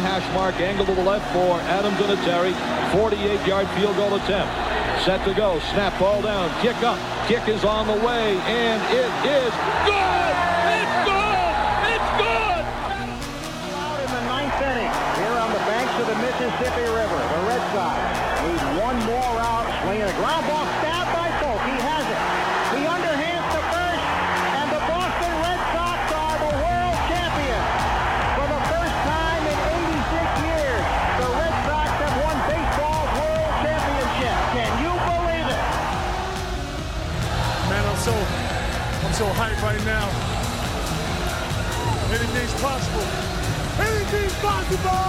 far hash mark, angle to the left for Adam Vinatieri. 48-yard field goal attempt. Set to go. Snap ball down. Kick up. Kick is on the way, and it is good. Possible. Anything's possible!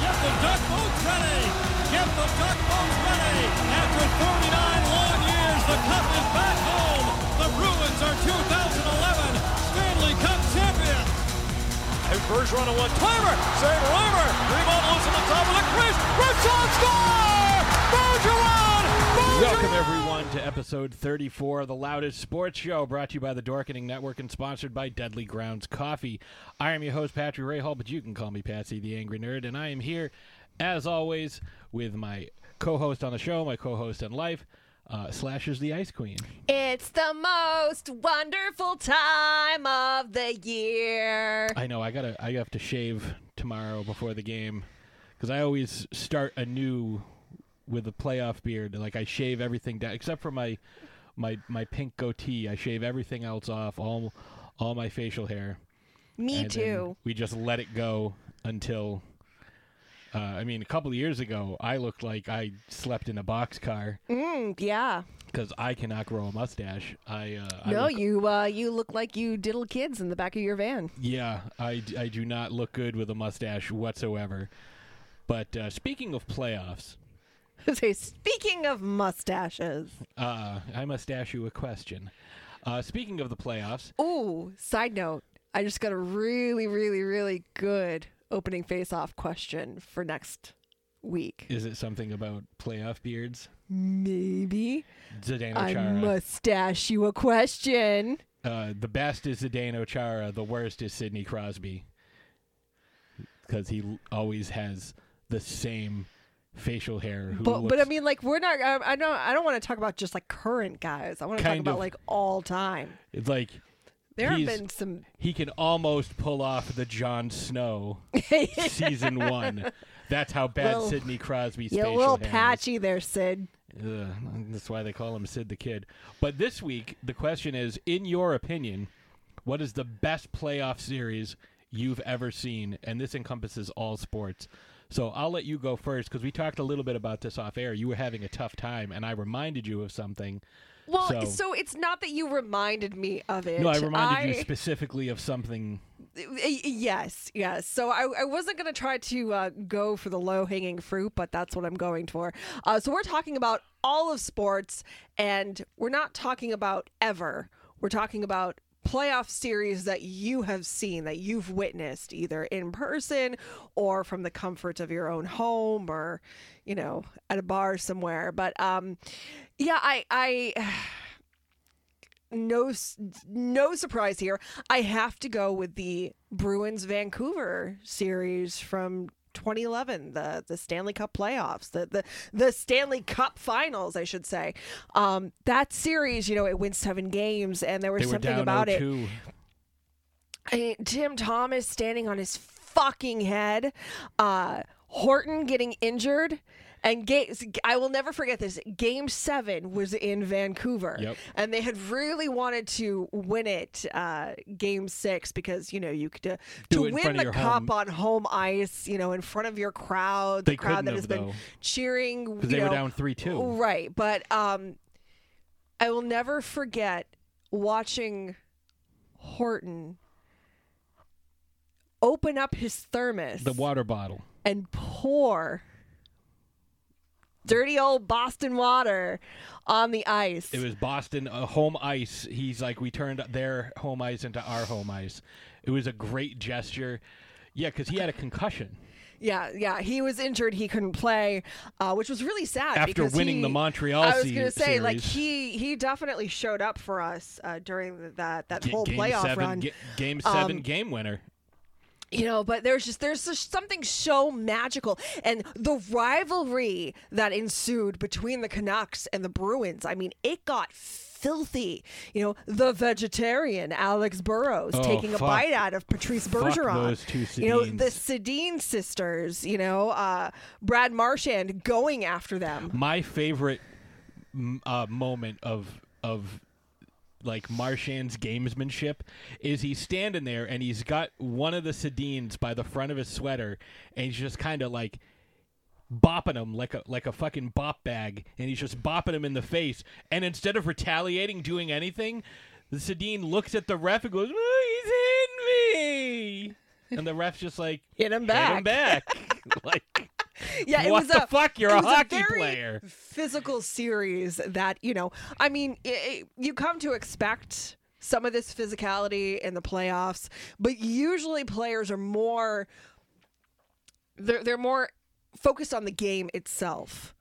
Get the duck boats ready! Get the duck boats ready! After 49 long years, the cup is back home! The Bruins are 2011 Stanley Cup champions! And Bergeron on one timer! Save Reimer! Rebound loose on the top of the crease! Richard score! Bergeron! Bergeron! Welcome, everyone, to episode 34 of the Loudest Sports Show, brought to you by the Dorkening Network and sponsored by Deadly Grounds Coffee. I am your host, Patrick Ray Hall, but you can call me Patsy the Angry Nerd, and I am here, as always, with my co host on the show, my co host in life, uh, Slashes the Ice Queen. It's the most wonderful time of the year. I know, I gotta, I have to shave tomorrow before the game, because I always start anew with a playoff beard. Like, I shave everything down, except for my. My my pink goatee, I shave everything else off, all all my facial hair. Me and too. We just let it go until. Uh, I mean, a couple of years ago, I looked like I slept in a boxcar Mm, yeah. because I cannot grow a mustache. I uh, I No, look- you uh, you look like you diddle kids in the back of your van. Yeah, I, I do not look good with a mustache whatsoever. But uh, speaking of playoffs, Say, speaking of mustaches. uh, I must ask you a question. Uh, speaking of the playoffs, Ooh, side note. I just got a really, really, really good opening face-off question for next week. is it something about playoff beards? Maybe Zdeno I Chara. must ask you a question. Uh, the best is Zdeno Chara. The worst is Sidney Crosby because he always has the same facial hair. Who But but I mean, like we're not. Um, I, I don't. I don't want to talk about just like current guys. I want to talk about of. like all time. it's like There have been some. he can almost pull off the Jon Snow season one. That's how bad Little- Sidney Crosby's Yeah, a facial little hair is. patchy there, Sid. Ugh, that's why they call him Sid the Kid. But this week, the question is: In your opinion, what is the best playoff series you've ever seen? And this encompasses all sports. So I'll let you go first because we talked a little bit about this off air. You were having a tough time, and I reminded you of something. Well, So- so, it's not that you reminded me of it. No, I reminded you specifically of something. Yes, yes. So I, I wasn't going to try to uh, go for the low hanging fruit, but that's what I'm going for. Uh, so we're talking about all of sports, and we're not talking about ever. We're talking about playoff series that you have seen, that you've witnessed, either in person or from the comfort of your own home or, you know, at a bar somewhere. But um, yeah, I, I no no surprise here. I have to go with the Bruins Vancouver series from 2011, the the Stanley Cup playoffs, the the the Stanley Cup finals, I should say. Um, that series, you know, it wins seven games, and there was something about it. 0-2. I mean, Tim Thomas standing on his fucking head, uh, Horton getting injured, and ga- I will never forget this. Game seven was in Vancouver, Yep. and they had really wanted to win it. Uh, game six because you know you could uh, to win the cup home. on home ice, you know, in front of your crowd, the They crowd that have, has been though. cheering because they were down three two. Right, but um, I will never forget watching Horton open up his thermos The water bottle. and pour dirty old Boston water on the ice. It was Boston uh, home ice. He's like, we turned their home ice into our home ice. It was a great gesture. Yeah, because he had a concussion yeah, yeah, he was injured. He couldn't play, uh, which was really sad. after winning he- the Montreal I was gonna say, like he he definitely showed up for us uh, during the, that that Ga- whole game playoff seven, run. ga- game seven, Um, game winner. You know but there's just there's just something so magical. And the rivalry that ensued between the canucks and the bruins i mean it got filthy. You know the vegetarian alex burrows Oh, taking a bite out of patrice Fuck bergeron. those two you know the sedin sisters you know uh, brad marchand going after them. My favorite uh, moment of of like Marchand's gamesmanship is he's standing there and he's got one of the Sedins by the front of his sweater and he's just kind of like bopping him like a like a fucking bop bag and he's just bopping him in the face. And instead of retaliating doing anything the Sedin looks at the ref and goes oh, he's hitting me! And the ref's just like Hit him back hit him back." back. Like yeah it what was the a fuck you're a hockey very player physical series that you know i mean i i you come to expect some of this physicality in the playoffs but usually players are more they're they're more focused on the game itself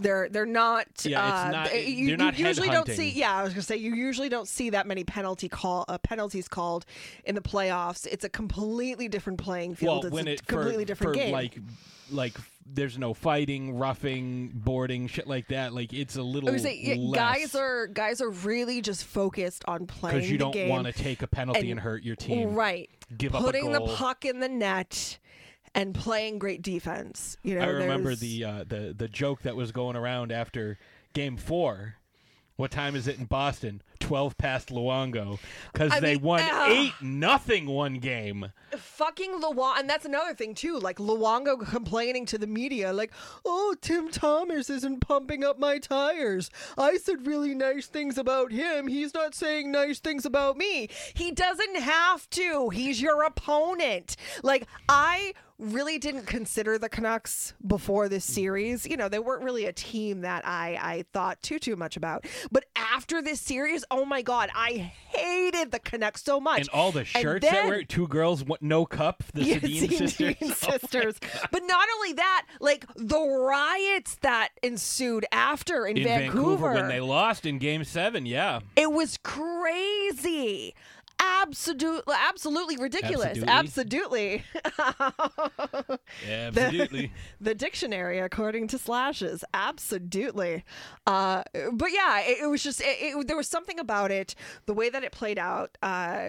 they're they're not. Yeah, it's uh, not- they- You, not you usually don't see. Yeah, I was gonna say you usually don't see that many penalty call uh, penalties called in the playoffs. It's a completely different playing field. well, it's a it completely for, different for game. like like there's no fighting, roughing, boarding, shit like that. Like it's a little I would say, yeah, less guys are guys are really just focused on playing because you don't want to take a penalty and, and- hurt your team. Right. Give up Putting the puck in the net and playing great defense. You know, I remember there's- the uh, the the joke that was going around after Game Four. What time is it in Boston? Twelve past Luongo because they mean, won ugh. eight nothing one game. fucking Luongo, and that's another thing too. Like Luongo complaining to the media, like, "Oh, Tim Thomas isn't pumping up my tires. I said really nice things about him. He's not saying nice things about me. He doesn't have to. He's your opponent." Like I really didn't consider the Canucks before this mm. series. You know, they weren't really a team that I I thought too too much about. But after this series, oh my god, I hated the Canucks so much. And all the shirts that then- were two girls, what, no cup, the Yeah, Sedin sisters. Oh sisters. but not only that, like the riots that ensued after in, in Vancouver. when they lost in Game Seven. Yeah, it was crazy. Absolutely, absolutely ridiculous. Absolutely. absolutely. the dictionary, according to Slashes. Absolutely. Uh, but yeah, it, it was just, it, it, there was something about it, the way that it played out. Uh,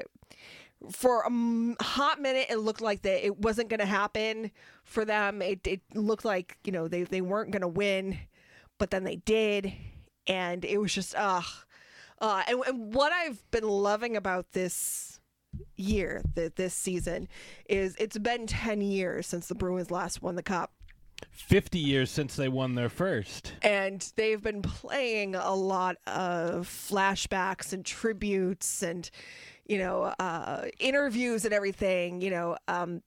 for a hot minute, it looked like that it wasn't going to happen for them. It, it looked like, you know, they, they weren't going to win, but then they did. And it was just, ugh. Uh, and, and what I've been loving about this year, th- this season, is it's been 10 years since the Bruins last won the Cup. Fifty years since they won their first. And they've been playing a lot of flashbacks and tributes and, you know, uh, interviews and everything, you know, um,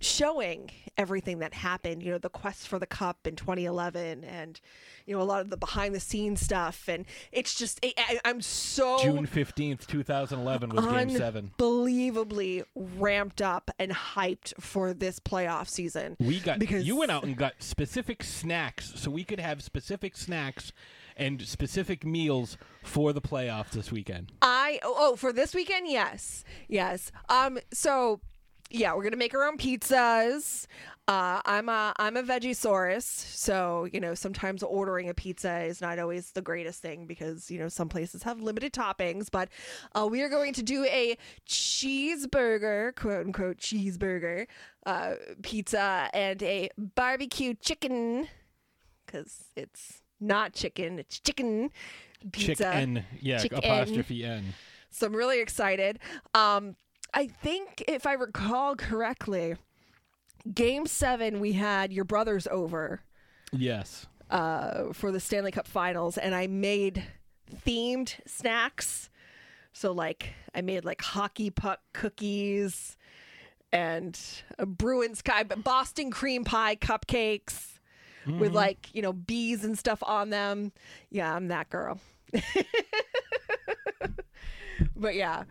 showing everything that happened, you know, the quest for the cup in 2011 and, you know, a lot of the behind the scenes stuff. And it's just, I, I- I'm so. June fifteenth, two thousand eleven was Game Seven. unbelievably ramped up and hyped for this playoff season. We got because you went out and got specific snacks, so we could have specific snacks and specific meals for the playoffs this weekend. I oh, for this weekend, yes, yes. Um, so yeah, we're gonna make our own pizzas. Uh, I'm a I'm a vegisaurus, so you know sometimes ordering a pizza is not always the greatest thing because you know some places have limited toppings. But uh, we are going to do a cheeseburger, quote unquote cheeseburger, uh, pizza, and a barbecue chicken because it's not chicken, it's chicken. Pizza. Chicken, yeah, Chicken. apostrophe n. So I'm really excited. Um, I think if I recall correctly, game seven, we had your brothers over Yes. uh, for the Stanley Cup finals, and I made themed snacks. So, like, I made like hockey puck cookies and a Bruins sky, Boston cream pie cupcakes with like, you know, bees and stuff on them. Yeah, I'm that girl. but yeah.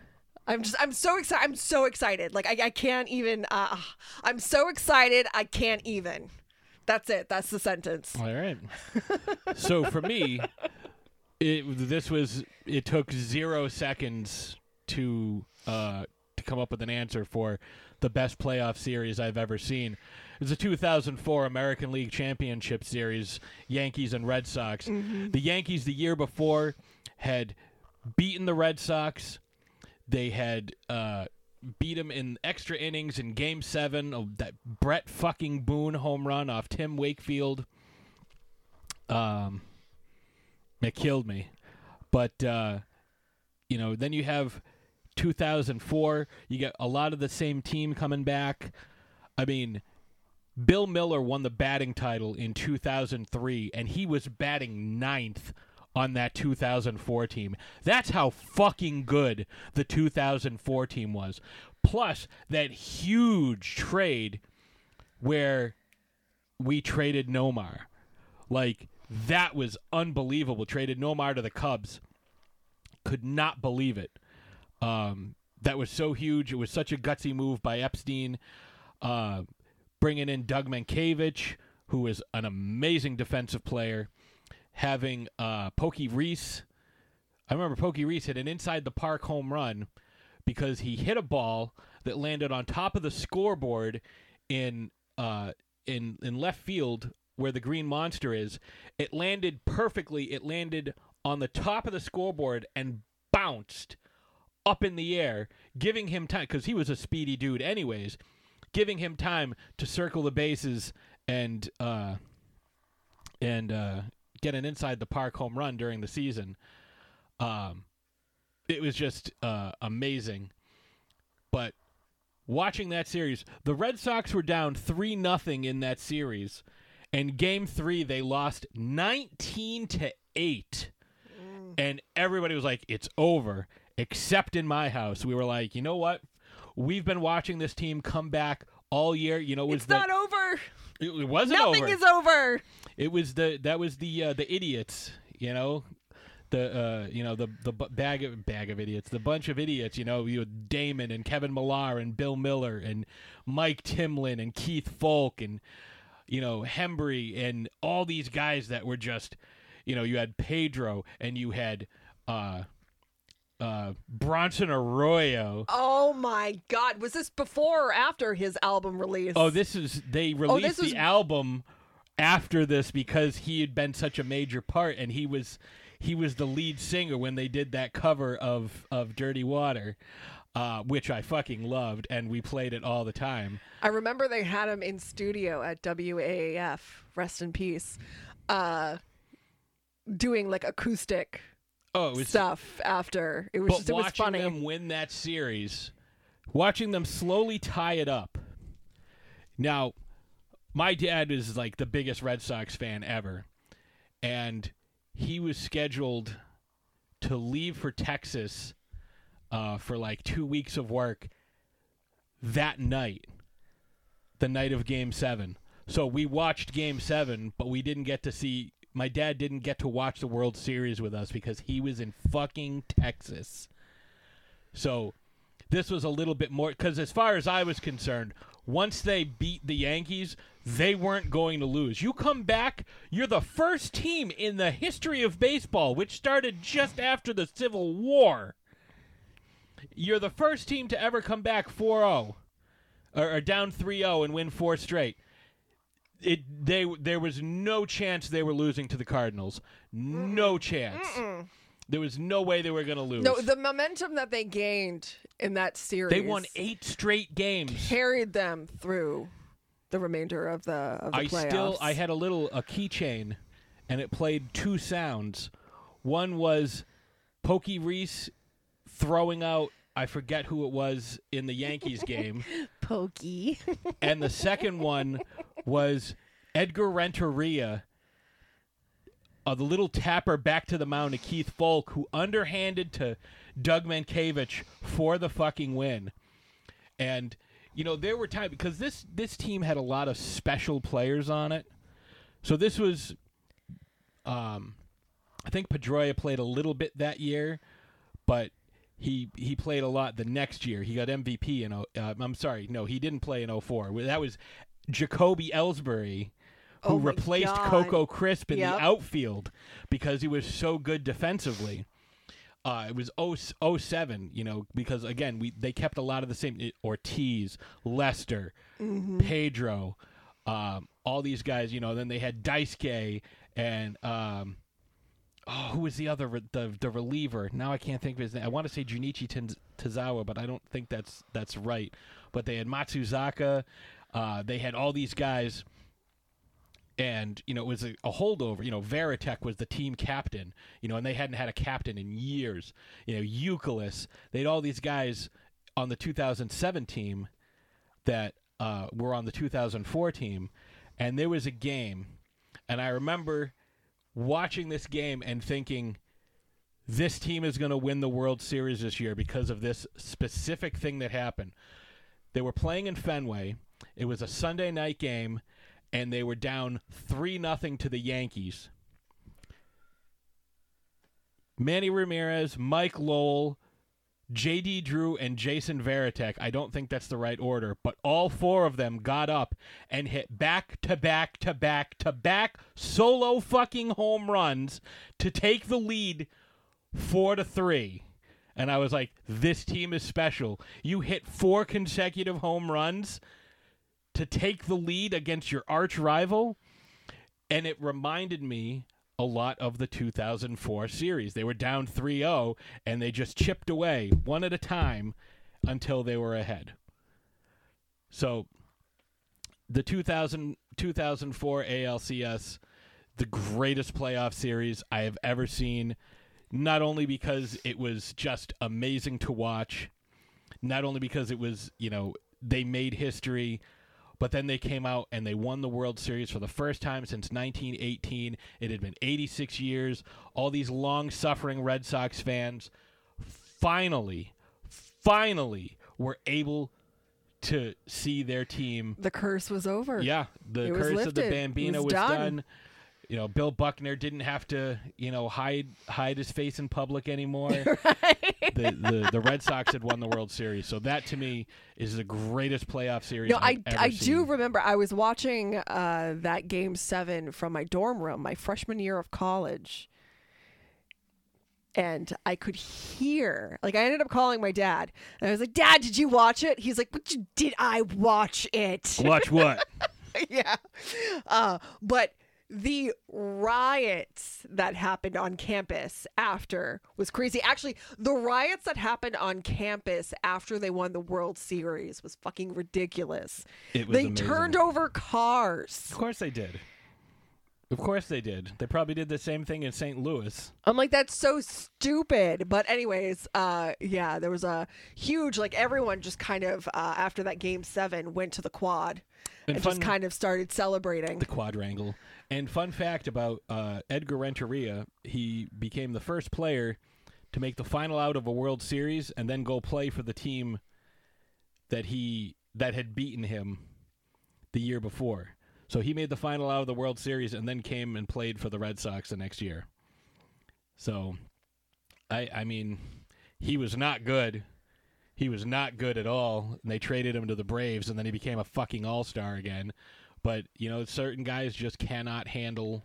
I'm just I'm so excited. I'm so excited. Like I, I can't even uh I'm so excited I can't even. That's it. That's the sentence. All right. so for me, it this was it took zero seconds to uh to come up with an answer for the best playoff series I've ever seen. It was the 2004 American League Championship Series, Yankees and Red Sox. The Yankees the year before had beaten the Red Sox. They had uh, beat them in extra innings in Game Seven of that Brett fucking Boone home run off Tim Wakefield. Um, it killed me, but uh, you know, then you have 2004. You get a lot of the same team coming back. I mean, Bill Mueller won the batting title in 2003, and he was batting ninth on that 2004 team. That's how fucking good the 2004 team was. Plus, that huge trade where we traded Nomar. Like, that was unbelievable. Traded Nomar to the Cubs. Could not believe it. Um, that was so huge. It was such a gutsy move by Epstein. Uh, bringing in Doug Mientkiewicz, who is an amazing defensive player. Having uh, Pokey Reese. I remember Pokey Reese hit an inside the park home run because he hit a ball that landed on top of the scoreboard in uh, in in left field where the green monster is. It landed perfectly. It landed on the top of the scoreboard and bounced up in the air, giving him time because he was a speedy dude, anyways, giving him time to circle the bases and uh, and uh, get an inside the park home run during the season. Um, it was just uh, amazing. But watching that series, the Red Sox were down three nothing in that series, and Game Three they lost nineteen to eight, and everybody was like, "It's over." Except in my house, we were like, "You know what? We've been watching this team come back all year. You know, it was It's the- not over. It, it wasn't Nothing over. is over. It was the that was the uh, the idiots, you know, the uh, you know the the bag of bag of idiots, the bunch of idiots, you know, you had Damon and Kevin Millar and Bill Mueller and Mike Timlin and Keith Foulke and you know Embree and all these guys that were just, you know, you had Pedro and you had uh, uh, Bronson Arroyo. Oh my God! Was this before or after his album release? Oh, this is they released this was- the album after this because he had been such a major part, and he was he was the lead singer when they did that cover of of Dirty Water, uh, which I fucking loved, and we played it all the time. I remember they had him in studio at WAAF. Rest in peace. Uh, doing like acoustic Oh, it was stuff after. It was just it was watching funny. them win that series, watching them slowly tie it up. Now, my dad is like the biggest Red Sox fan ever, and he was scheduled to leave for Texas uh, for like two weeks of work that night, the night of Game Seven. So we watched Game Seven, but we didn't get to see. My dad didn't get to watch the World Series with us because he was in fucking Texas. So this was a little bit more because as far as I was concerned, once they beat the Yankees, they weren't going to lose. You come back, you're the first team in the history of baseball, which started just after the Civil War. You're the first team to ever come back 4-0 or, or down 3-0 and win four straight. It they there was no chance they were losing to the Cardinals. No chance. There was no way they were going to lose. no, the momentum that they gained in that series. They won eight straight games. Carried them through the remainder of the of the I playoffs. still I had a little a keychain, and it played two sounds. One was Pokey Reese throwing out I forget who it was in the Yankees game, pokey. and the second one was Edgar Renteria. Uh, the little tapper back to the mound to Keith Foulke, who underhanded to Doug Mientkiewicz for the fucking win. And you know there were times because this this team had a lot of special players on it. So this was, um, I think Pedroia played a little bit that year, but he he played a lot the next year. He got MVP in. oh- Uh, I'm sorry, no, he didn't play in 04. That was Jacoby Ellsbury. Who Oh replaced God. Coco Crisp in Yep. the outfield because he was so good defensively. Uh, it was 0, 07, you know, because again, we they kept a lot of the same eh, Ortiz, Lester, Pedro, um, all these guys, you know. Then they had Daisuke and um, oh, who was the other re- the the reliever? Now I can't think of his name. I want to say Junichi Tens- Tazawa, but I don't think that's that's right. But they had Matsuzaka. Uh, they had all these guys and you know it was a, a holdover. You know, Varitek was the team captain. You know, and they hadn't had a captain in years. You know, Euclid. They had all these guys on the 2007 team that uh, were on the 2004 team, and there was a game, and I remember watching this game and thinking. This team is going to win the World Series this year because of this specific thing that happened. They were playing in Fenway. It was a Sunday night game, and they were down three nothing to the Yankees. Manny Ramirez, Mike Lowell, JD Drew, and Jason Varitek. I don't think that's the right order, but all four of them got up and hit back to back to back to back solo fucking home runs to take the lead four to three. And I was like, this team is special. You hit four consecutive home runs to take the lead against your arch rival. And it reminded me a lot of the 2004 series. They were down 3 0, and they just chipped away one at a time until they were ahead. So, the 2000, 2004 ALCS, the greatest playoff series I have ever seen, not only because it was just amazing to watch, not only because it was, you know, they made history, but then they came out and they won the World Series for the first time since 1918. It had been 86 years. All these long suffering Red Sox fans finally, finally were able to see their team. The curse was over. Yeah, the It curse of the. Bambino was was done. done. You know, Bill Buckner didn't have to, you know, hide hide his face in public anymore. the, the the Red Sox had won the World Series, so that to me is the greatest playoff series. No, I've I, ever I do remember I was watching uh, that game seven from my dorm room, my freshman year of college. And I could hear, like, I ended up calling my dad. And I was like, Dad, did you watch it? He's like, did I watch it? Watch what? yeah. Uh, but the riots that happened on campus after was crazy. Actually, the riots that happened on campus after they won the World Series was fucking ridiculous. It was they amazing. turned over cars. Of course they did. Of course they did. They probably did the same thing in St. Louis. I'm like, that's so stupid. But anyways, uh, yeah, there was a huge like everyone just kind of uh, after that game seven went to the quad And and, fun- just kind of started celebrating. The quadrangle. And fun fact about uh, Edgar Renteria, he became the first player to make the final out of a World Series and then go play for the team that he that had beaten him the year before. So he made the final out of the World Series and then came and played for the Red Sox the next year. So I I mean, he was not good. He was not good at all. And they traded him to the Braves and then he became a fucking all-star again. But, you know, certain guys just cannot handle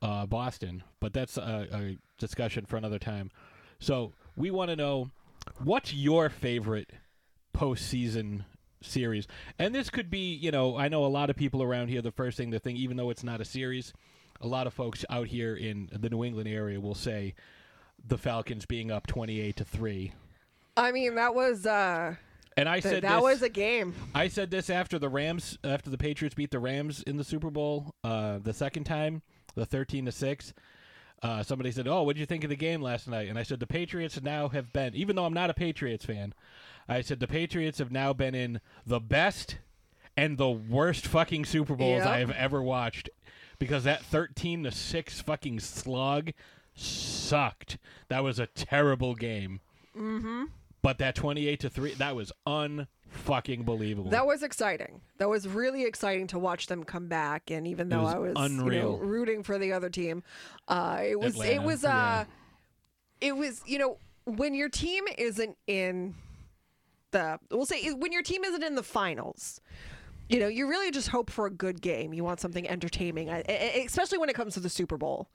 uh, Boston. But that's a, a discussion for another time. So we want to know what's your favorite postseason series? And this could be, you know, I know a lot of people around here, the first thing they think, even though it's not a series, a lot of folks out here in the New England area will say the Falcons being up 28 to 3. I mean, that was uh, And I said that this, was a game. I said this after the Rams, after the Patriots beat the Rams in the Super Bowl, uh, the second time, the thirteen to six. Uh, somebody said, "Oh, what did you think of the game last night?" And I said, "The Patriots now have been, even though I'm not a Patriots fan, I said the Patriots have now been in the best and the worst fucking Super Bowls Yep. I have ever watched, because that thirteen to six fucking slug sucked. That was a terrible game. Mm-hmm. But that twenty-eight to three, that was unfucking believable. That was exciting. That was really exciting to watch them come back. And even though was I was you know, rooting for the other team, uh, it was it was uh, yeah. it was you know when your team isn't in the we'll say when your team isn't in the finals. You know, you really just hope for a good game. You want something entertaining, especially when it comes to the Super Bowl.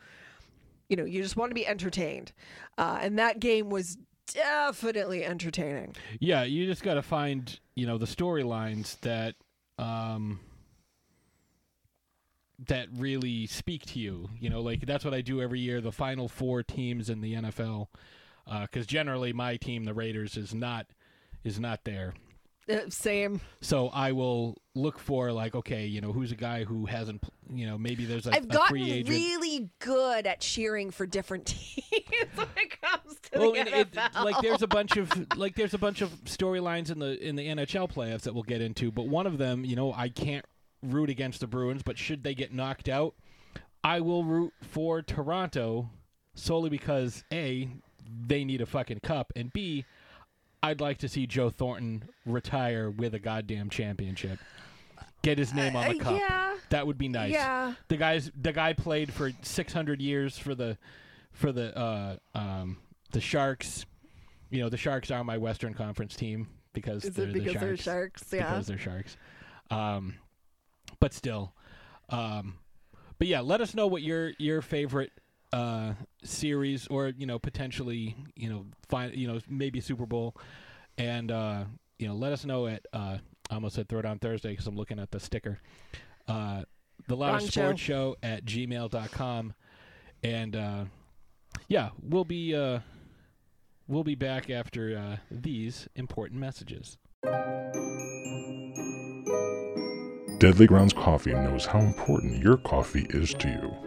you know, you just want to be entertained. Uh, and that game was definitely entertaining. Yeah, you just got to find, you know, the storylines that um that really speak to you. You know, like that's what I do every year, the final four teams in the NFL. Uh, cuz generally my team, the Raiders is not is not there. Uh, same. So I will look for like, okay, you know, who's a guy who hasn't, you know, maybe there's a, I've a gotten free agent. really good at cheering for different teams when it comes to well, the and it, NFL. like there's a bunch of like there's a bunch of storylines in the in the NHL playoffs that we'll get into, but one of them, you know, I can't root against the Bruins, but should they get knocked out, I will root for Toronto solely because a they need a fucking cup, and b I'd like to see Joe Thornton retire with a goddamn championship. Get his name on the Uh, cup. yeah. That would be nice. Yeah. The guys the guy played for 600 years for the for the uh um the Sharks. You know, the Sharks are my Western Conference team because Is they're it the because Sharks. they're sharks? Yeah. Because they're Sharks. Um but still um but yeah, let us know what your your favorite uh series or you know potentially you know find you know maybe Super Bowl. And uh you know let us know at uh I almost said throw it on Thursday because I'm looking at the sticker. Uh the loudest Wrong sports show. At gmail.com and uh yeah we'll be uh we'll be back after uh these important messages. Deadly Grounds Coffee knows how important your coffee is to you.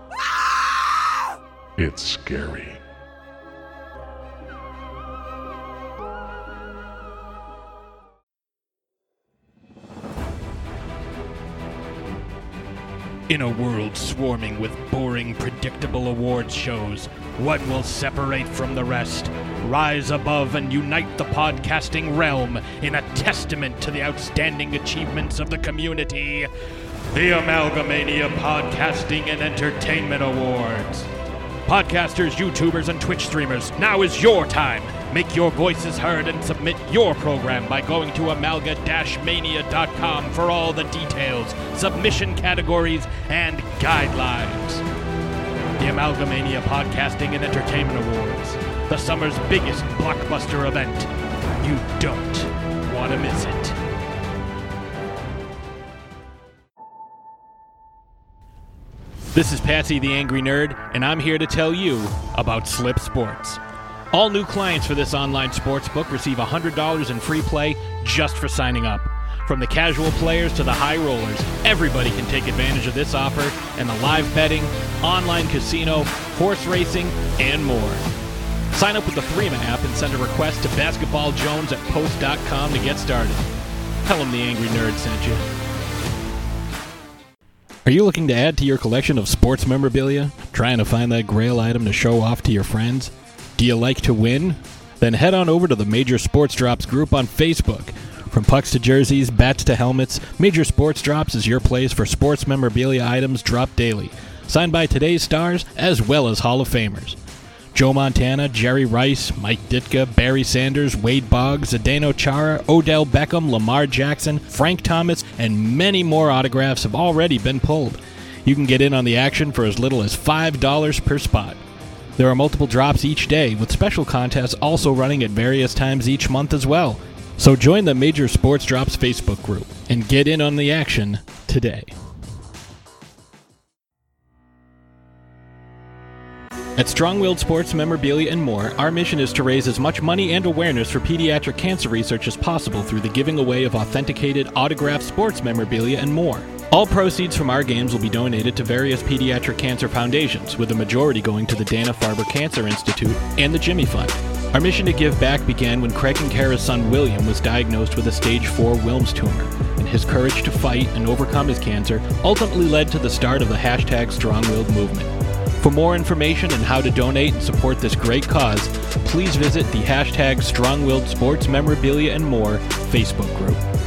it's scary. In a world swarming with boring, predictable awards shows, what will separate from the rest? Rise above and unite the podcasting realm in a testament to the outstanding achievements of the community. The Amalgamania Podcasting and Entertainment Awards. Podcasters, YouTubers, and Twitch streamers, now is your time. Make your voices heard and submit your program by going to amalga-mania.com for all the details, submission categories, and guidelines. The Amalgamania Podcasting and Entertainment Awards, the summer's biggest blockbuster event. You don't want to miss it. This is Patsy the Angry Nerd, and I'm here to tell you about Slip Sports. All new clients for this online sports book receive $100 in free play just for signing up. From the casual players to the high rollers, everybody can take advantage of this offer and the live betting, online casino, horse racing, and more. Sign up with the Threema app and send a request to Basketball Jones at post.com to get started. Tell them the Angry Nerd sent you. Are you looking to add to your collection of sports memorabilia? Trying to find that grail item to show off to your friends? Do you like to win? Then head on over to the Major Sports Drops group on Facebook. From pucks to jerseys, bats to helmets, Major Sports Drops is your place for sports memorabilia items dropped daily, signed by today's stars as well as Hall of Famers. Joe Montana, Jerry Rice, Mike Ditka, Barry Sanders, Wade Boggs, Zdeno Chara, Odell Beckham, Lamar Jackson, Frank Thomas, and many more autographs have already been pulled. You can get in on the action for as little as $5 per spot. There are multiple drops each day, with special contests also running at various times each month as well. So join the Major Sports Drops Facebook group and get in on the action today. At Strong Willed Sports Memorabilia and more, our mission is to raise as much money and awareness for pediatric cancer research as possible through the giving away of authenticated, autographed sports memorabilia and more. All proceeds from our games will be donated to various pediatric cancer foundations, with the majority going to the Dana Farber Cancer Institute and the Jimmy Fund. Our mission to give back began when Craig and Kara's son William was diagnosed with a stage 4 Wilms tumor, and his courage to fight and overcome his cancer ultimately led to the start of the hashtag Strong Willed movement. For more information on how to donate and support this great cause, please visit the hashtag Strong Willed Sports Memorabilia and More Facebook group.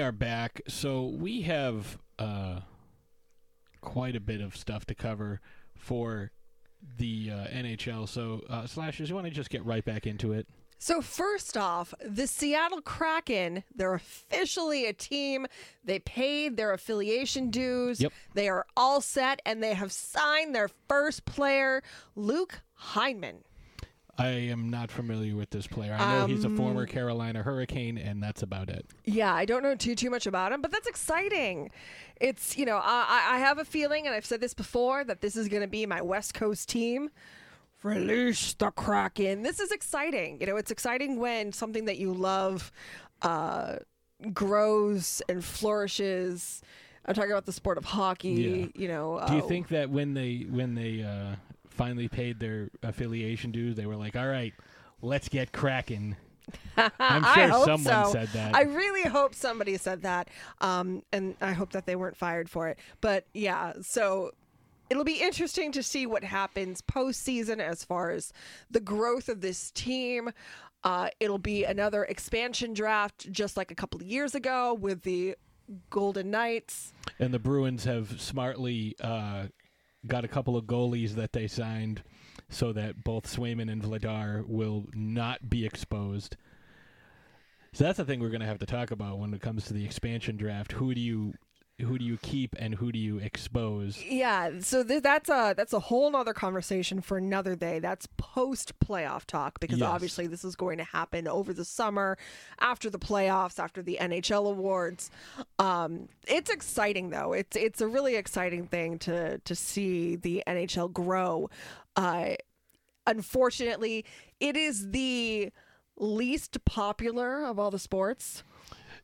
We are back. So we have uh, quite a bit of stuff to cover for the uh, NHL. So, uh, Slashers, you want to just get right back into it? So first off, the Seattle Kraken, they're officially a team. They paid their affiliation dues. Yep. They are all set and they have signed their first player, Luke Heineman. I am not familiar with this player. I know he's a former Um, Carolina Hurricane, and that's about it. Yeah, I don't know too too much about him, but that's exciting. It's you know I I have a feeling, and I've said this before, that this is going to be my West Coast team. Release the Kraken. This is exciting. You know, it's exciting when something that you love uh, grows and flourishes. I'm talking about the sport of hockey. You know, Do you uh, think that when they when they uh, finally paid their affiliation dues, they were like, "All right, let's get cracking"? I'm I sure hope someone so. said that. I really hope somebody said that. Um, and I hope that they weren't fired for it. But yeah, so it'll be interesting to see what happens postseason as far as the growth of this team. Uh, it'll be another expansion draft, just like a couple of years ago with the Golden Knights. And the Bruins have smartly uh, got a couple of goalies that they signed so that both Swayman and Vladar will not be exposed. So that's the thing we're going to have to talk about when it comes to the expansion draft. Who do you who do you keep and who do you expose? Yeah, so th- that's a that's a whole nother conversation for another day. That's post playoff talk because Yes. obviously this is going to happen over the summer, after the playoffs, after the NHL awards. Um, it's exciting though. It's it's a really exciting thing to to see the NHL grow. Uh, unfortunately, it is the least popular of all the sports.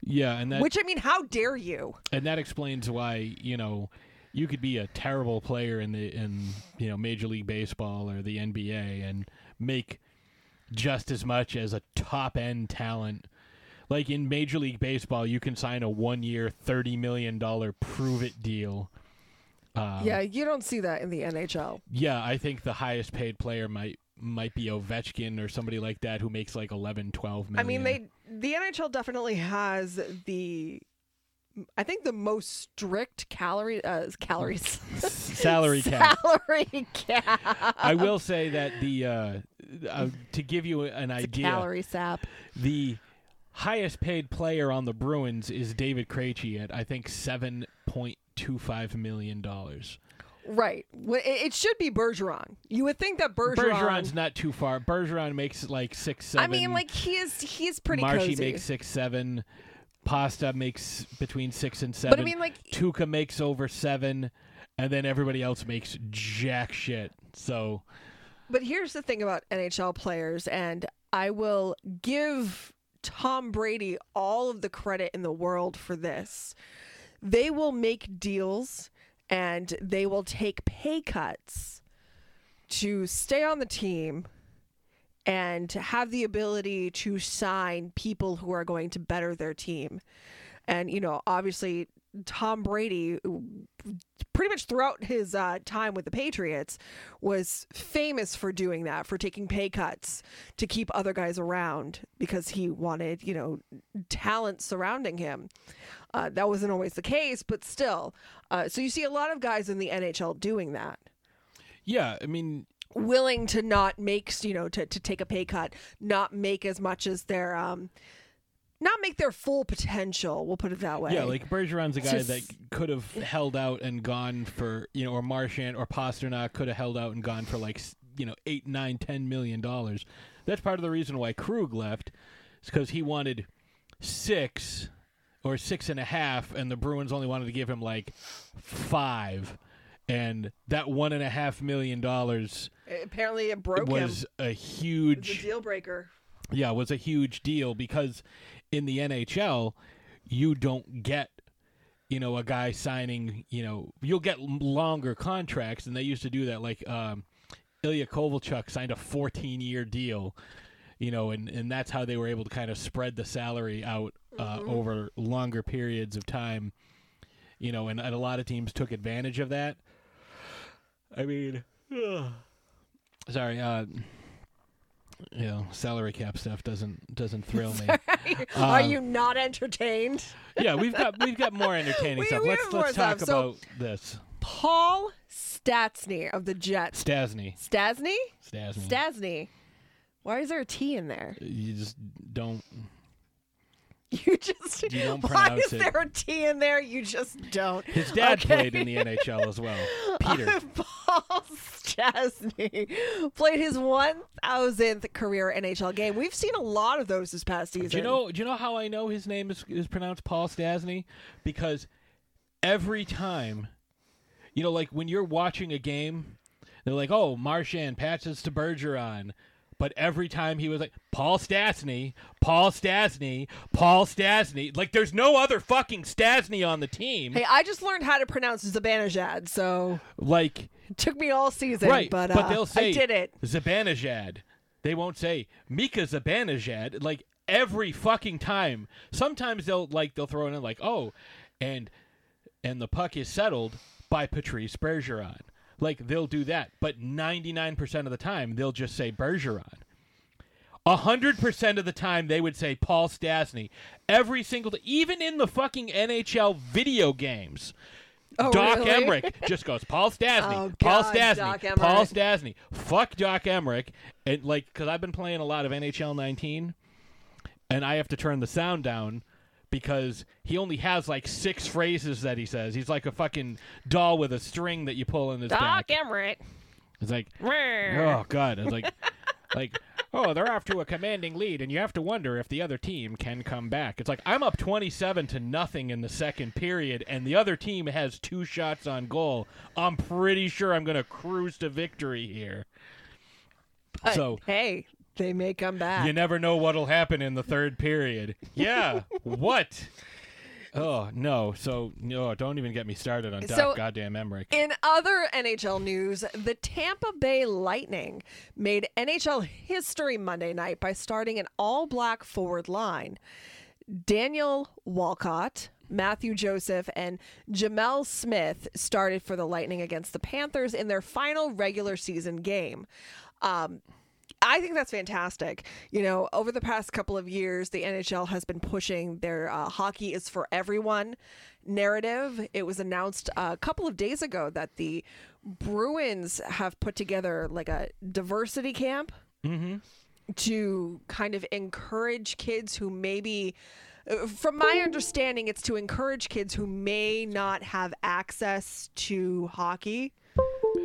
Yeah, and that Which I mean, how dare you? and that explains why you know you could be a terrible player in the in you know Major League Baseball or the NBA and make just as much as a top end talent. Like in Major League Baseball, you can sign a one year, thirty million dollar prove it deal. Um, yeah, you don't see that in the NHL. yeah, I think the highest paid player might might be Ovechkin or somebody like that who makes like 11, 12 million. I mean, they the NHL definitely has the, I think the most strict calorie uh, calories salary cap. salary cap. I will say that the uh, uh, to give you an It's idea, calorie sap. the highest paid player on the Bruins is David Krejci at I think seven point two five million dollars. Right. It, should be Bergeron. You would think that Bergeron. Bergeron's not too far. Bergeron makes like six seven. I mean, like he is. He's pretty Marshy cozy. makes six seven. Pasta makes between six and seven. but I mean, like Tuukka makes over seven, and then everybody else makes jack shit. So But here's the thing about NHL players, and I will give Tom Brady all of the credit in the world for this. They will make deals and they will take pay cuts to stay on the team and have the ability to sign people who are going to better their team. And, you know, obviously, Tom Brady, pretty much throughout his uh, time with the Patriots, was famous for doing that, for taking pay cuts to keep other guys around because he wanted, you know, talent surrounding him. Uh, that wasn't always the case, but still. Uh, so you see a lot of guys in the NHL doing that yeah, I mean, willing to not make you know to, to take a pay cut not make as much as their um not make their full potential we'll put it that way. Yeah, like Bergeron's a guy Just- that could have held out and gone for you know, or Marchand or Pastrnak could have held out and gone for like you know eight, nine, ten million dollars. That's part of the reason why Krug left, is because he wanted six or six and a half, and the Bruins only wanted to give him like five, and that one and a half million dollars apparently it broke was him. a it's a huge deal breaker. Yeah, was a huge deal because in the NHL, you don't get, you know, a guy signing, you know, you'll get longer contracts, and they used to do that. Like um, Ilya Kovalchuk signed a 14 year deal, you know, and, and that's how they were able to kind of spread the salary out uh, over longer periods of time, you know, and, and a lot of teams took advantage of that. I mean, sorry, uh, you know, salary cap stuff doesn't doesn't thrill me. Are Um, you not entertained? yeah, we've got we've got more entertaining We- stuff. we Let's let's talk stuff. So- about this. Paul Stastny of the Jets. Stasny. Stasny? Stasny. Stasny. Why is there a T in there? you just don't. You just You don't why is it. there a T in there? You just don't. His dad Okay. played in the NHL as well. Peter. Paul Stasny played his 1000th career NHL game. We've seen a lot of those this past season. Do you know? Do you know how I know his name is is pronounced Paul Stasny? Because every time, you know, like when you're watching a game, they're like, "Oh, Marchand passes to Bergeron," but every time he was like, "Paul Stasny, Paul Stasny, Paul Stasny." Like, there's no other fucking Stasny on the team. Hey, I just learned how to pronounce Zibanejad, so Like, it took me all season. right? but, uh, they'll say I did it. Zibanejad. They won't say Mika Zibanejad Like every fucking time. Sometimes they'll like they'll throw it in like oh, and and the puck is settled by Patrice Bergeron. Like they'll do that, but ninety nine percent of the time they'll just say Bergeron. A hundred percent of the time they would say Paul Stasny. Every single, day. even in the fucking NHL video games. Oh, Doc really? Emrick just goes Paul Stasny, Oh, Paul God, Stasny, Paul. Stasny. Fuck Doc Emrick, and like because I've been playing a lot of NHL 19, and I have to turn the sound down because he only has like six phrases that he says. He's like a fucking doll with a string that you pull in his Doc back. Emrick. It's like, oh god, it's like, like. Oh, they're off to a commanding lead, and you have to wonder if the other team can come back. It's like I'm up 27 to nothing in the second period, and the other team has two shots on goal. I'm pretty sure I'm going to cruise to victory here. But, So- hey, they may come back. You never know what'll happen in the third period. Yeah, what? Oh no! So no, don't even get me started on Doc So- Goddamn Emrick. In other NHL news, the Tampa Bay Lightning made NHL history Monday night by starting an all black forward line. Daniel Walcott, Matthew Joseph, and Gemel Smith started for the Lightning against the Panthers in their final regular season game. Um, I think that's fantastic. You know, over the past couple of years, the NHL has been pushing their uh, hockey is for everyone narrative. It was announced a couple of days ago that the Bruins have put together like a diversity camp to kind of encourage kids who maybe uh, from my understanding it's to encourage kids who may not have access to hockey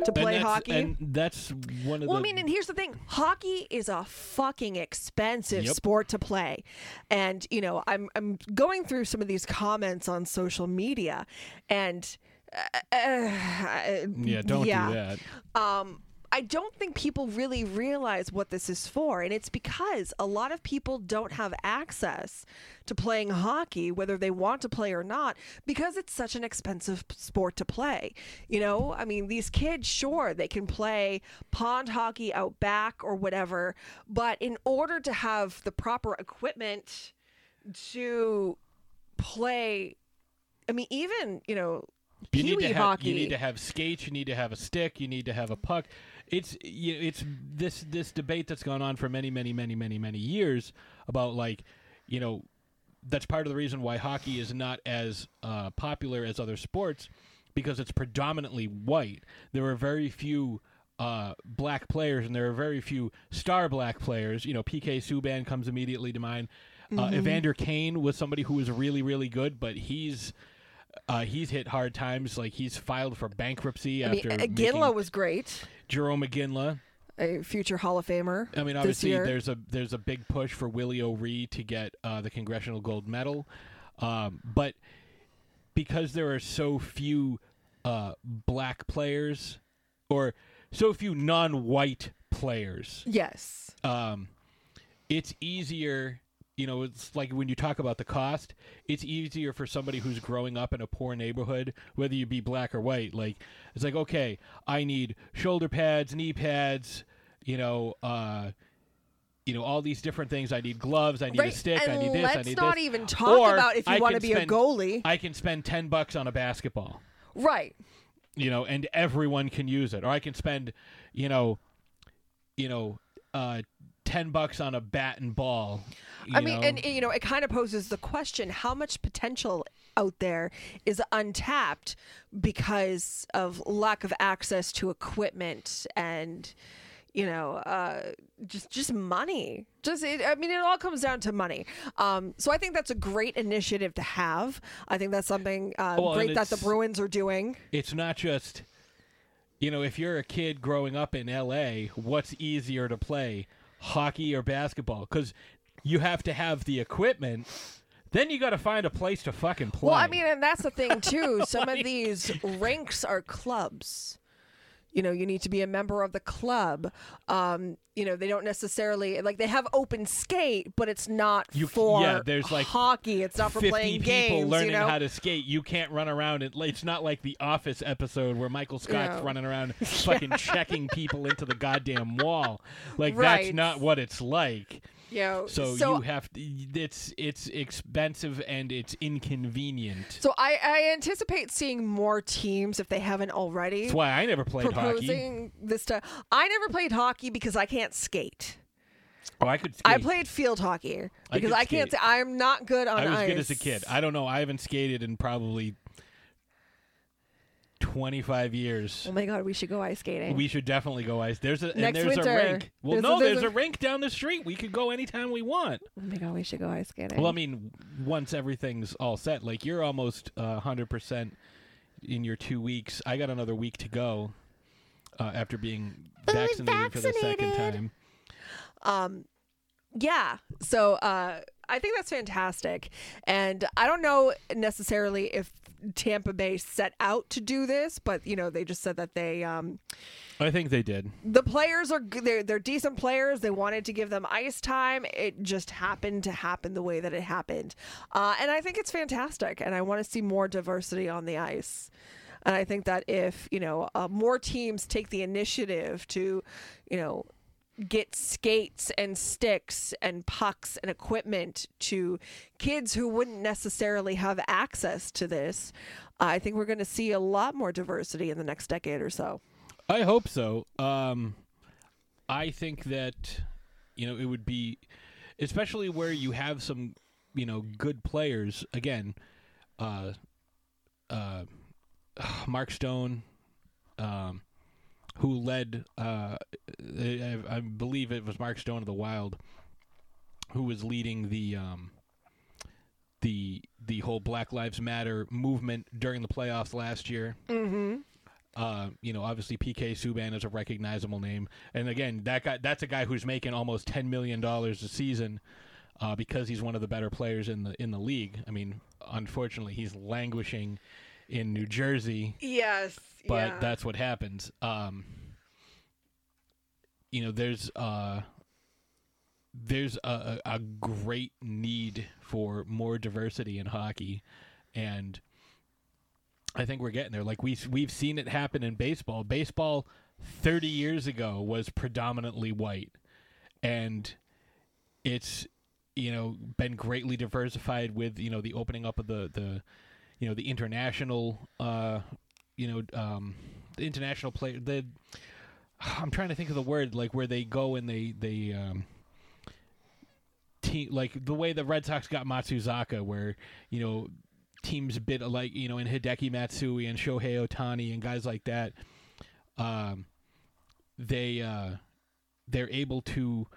to play that's- hockey and that's one of well, the. I mean, and here's the thing: hockey is a fucking expensive Yep. sport to play, and you know, I'm I'm going through some of these comments on social media, and uh, uh, yeah, don't yeah. do that. Um, I don't think people really realize what this is for, and it's because a lot of people don't have access to playing hockey, whether they want to play or not, because it's such an expensive sport to play. You know, I mean, these kids, sure, they can play pond hockey out back or whatever, but in order to have the proper equipment to play, I mean, even you know. You need to have hockey. you need to have skates. You need to have a stick. You need to have a puck. It's you it's this this debate that's gone on for many many many many many years about like you know that's part of the reason why hockey is not as uh, popular as other sports because it's predominantly white. There are very few uh, black players, and there are very few star black players. You know, PK Subban comes immediately to mind. Uh, Mm-hmm. Evander Kane was somebody who was really really good, but he's uh, he's hit hard times. Like he's filed for bankruptcy I mean, after Ginla making- was great, Jarome Iginla. a future Hall of Famer. I mean, obviously, there's a there's a big push for Willie O'Ree to get uh, the Congressional Gold Medal, um, but because there are so few uh, black players or so few non-white players, yes. um, it's easier. You know, it's like when you talk about the cost, it's easier for somebody who's growing up in a poor neighborhood, whether you be black or white. Like, it's like, okay, I need shoulder pads, knee pads, you know, uh, you know, all these different things. I need gloves. I need a Right, stick. I need this. I need this. let's not even talk Or about if you I wanna can be a spend- goalie. I can spend ten bucks on a basketball Right. you know, and everyone can use it. Or I can spend, you know, you know, uh, ten bucks on a bat and ball. I mean, know. and you know, it kind of poses the question: How much potential out there is untapped because of lack of access to equipment and, you know, uh, just just money? Just, it, I mean, it all comes down to money. Um, so I think that's a great initiative to have. I think that's something uh, Well, great that the Bruins are doing. it's not just, you know, if you're a kid growing up in L.A., what's easier to play, hockey or basketball? Because you have to have the equipment. Then you got to find a place to fucking play. Well, I mean, and that's the thing too. Some of these rinks are clubs. You know, you need to be a member of the club. Um, you know, they don't necessarily like they have open skate, but it's not You- for yeah, there's, like, hockey. It's not for 50 playing people games. learning you know? how to skate. You can't run around. It, it's not like the Office episode where Michael Scott's Yeah. running around fucking checking people into the goddamn wall. Like Right. that's not what it's like. Know, So, so you have to. It's it's expensive and it's inconvenient. so I, I anticipate seeing more teams if they haven't already. That's why I never played hockey. this to I never played hockey because I can't skate. Oh, I could. Skate. I played field hockey because could I, can't. I'm not good on I was ice. good as a kid. I don't know. I haven't skated in probably twenty five years. Oh my god, we should go ice skating. We should definitely go ice. There's a and Next there's winter. a rink. Well, There's a- no, there's there's, a- a, rink down the street. We could go anytime we want. oh my god, we should go ice skating. Well, I mean, once everything's all set, like you're almost hundred percent in your two weeks. I got another week to go uh, after being vaccinated, for the second vaccinated. time. Yeah. So uh, I think that's fantastic. And I don't know necessarily if Tampa Bay set out to do this, but you know they just said that they um, I think they did. the players are they're they're decent players. They wanted to give them ice time. It just happened to happen the way that it happened, uh, and I think it's fantastic. And I want to see more diversity on the ice. And I think that if you know uh, more teams take the initiative to, you know, get skates and sticks and pucks and equipment to kids who wouldn't necessarily have access to this, I think we're going to see a lot more diversity in the next decade or so. I hope so. Um, I think that you know it would be, especially where you have some you know good players. Again, uh, uh, Mark Stone, um, who led, uh, I, I believe it was Mark Stone of the Wild, who was leading the um, the the whole Black Lives Matter movement during the playoffs last year. Uh, you know, obviously PK Subban is a recognizable name, and again, that guy that's a guy who's making almost ten million dollars a season uh, because he's one of the better players in the in the league. I mean, unfortunately, he's languishing in New Jersey, Yes. but that's what happens. Um, you know, there's uh, there's a, a a great need for more diversity in hockey, and I think we're getting there. Like we we've seen it happen in baseball. Baseball 30 years ago was predominantly white, and it's you know been greatly diversified with you know the opening up of the the you know the international uh you know um the international play the I'm trying to think of the word like where they go and they they um team like the way the Red Sox got Matsuzaka where you know teams bid like you know in Hideki Matsui and Shohei Ohtani and guys like that um they uh they're able to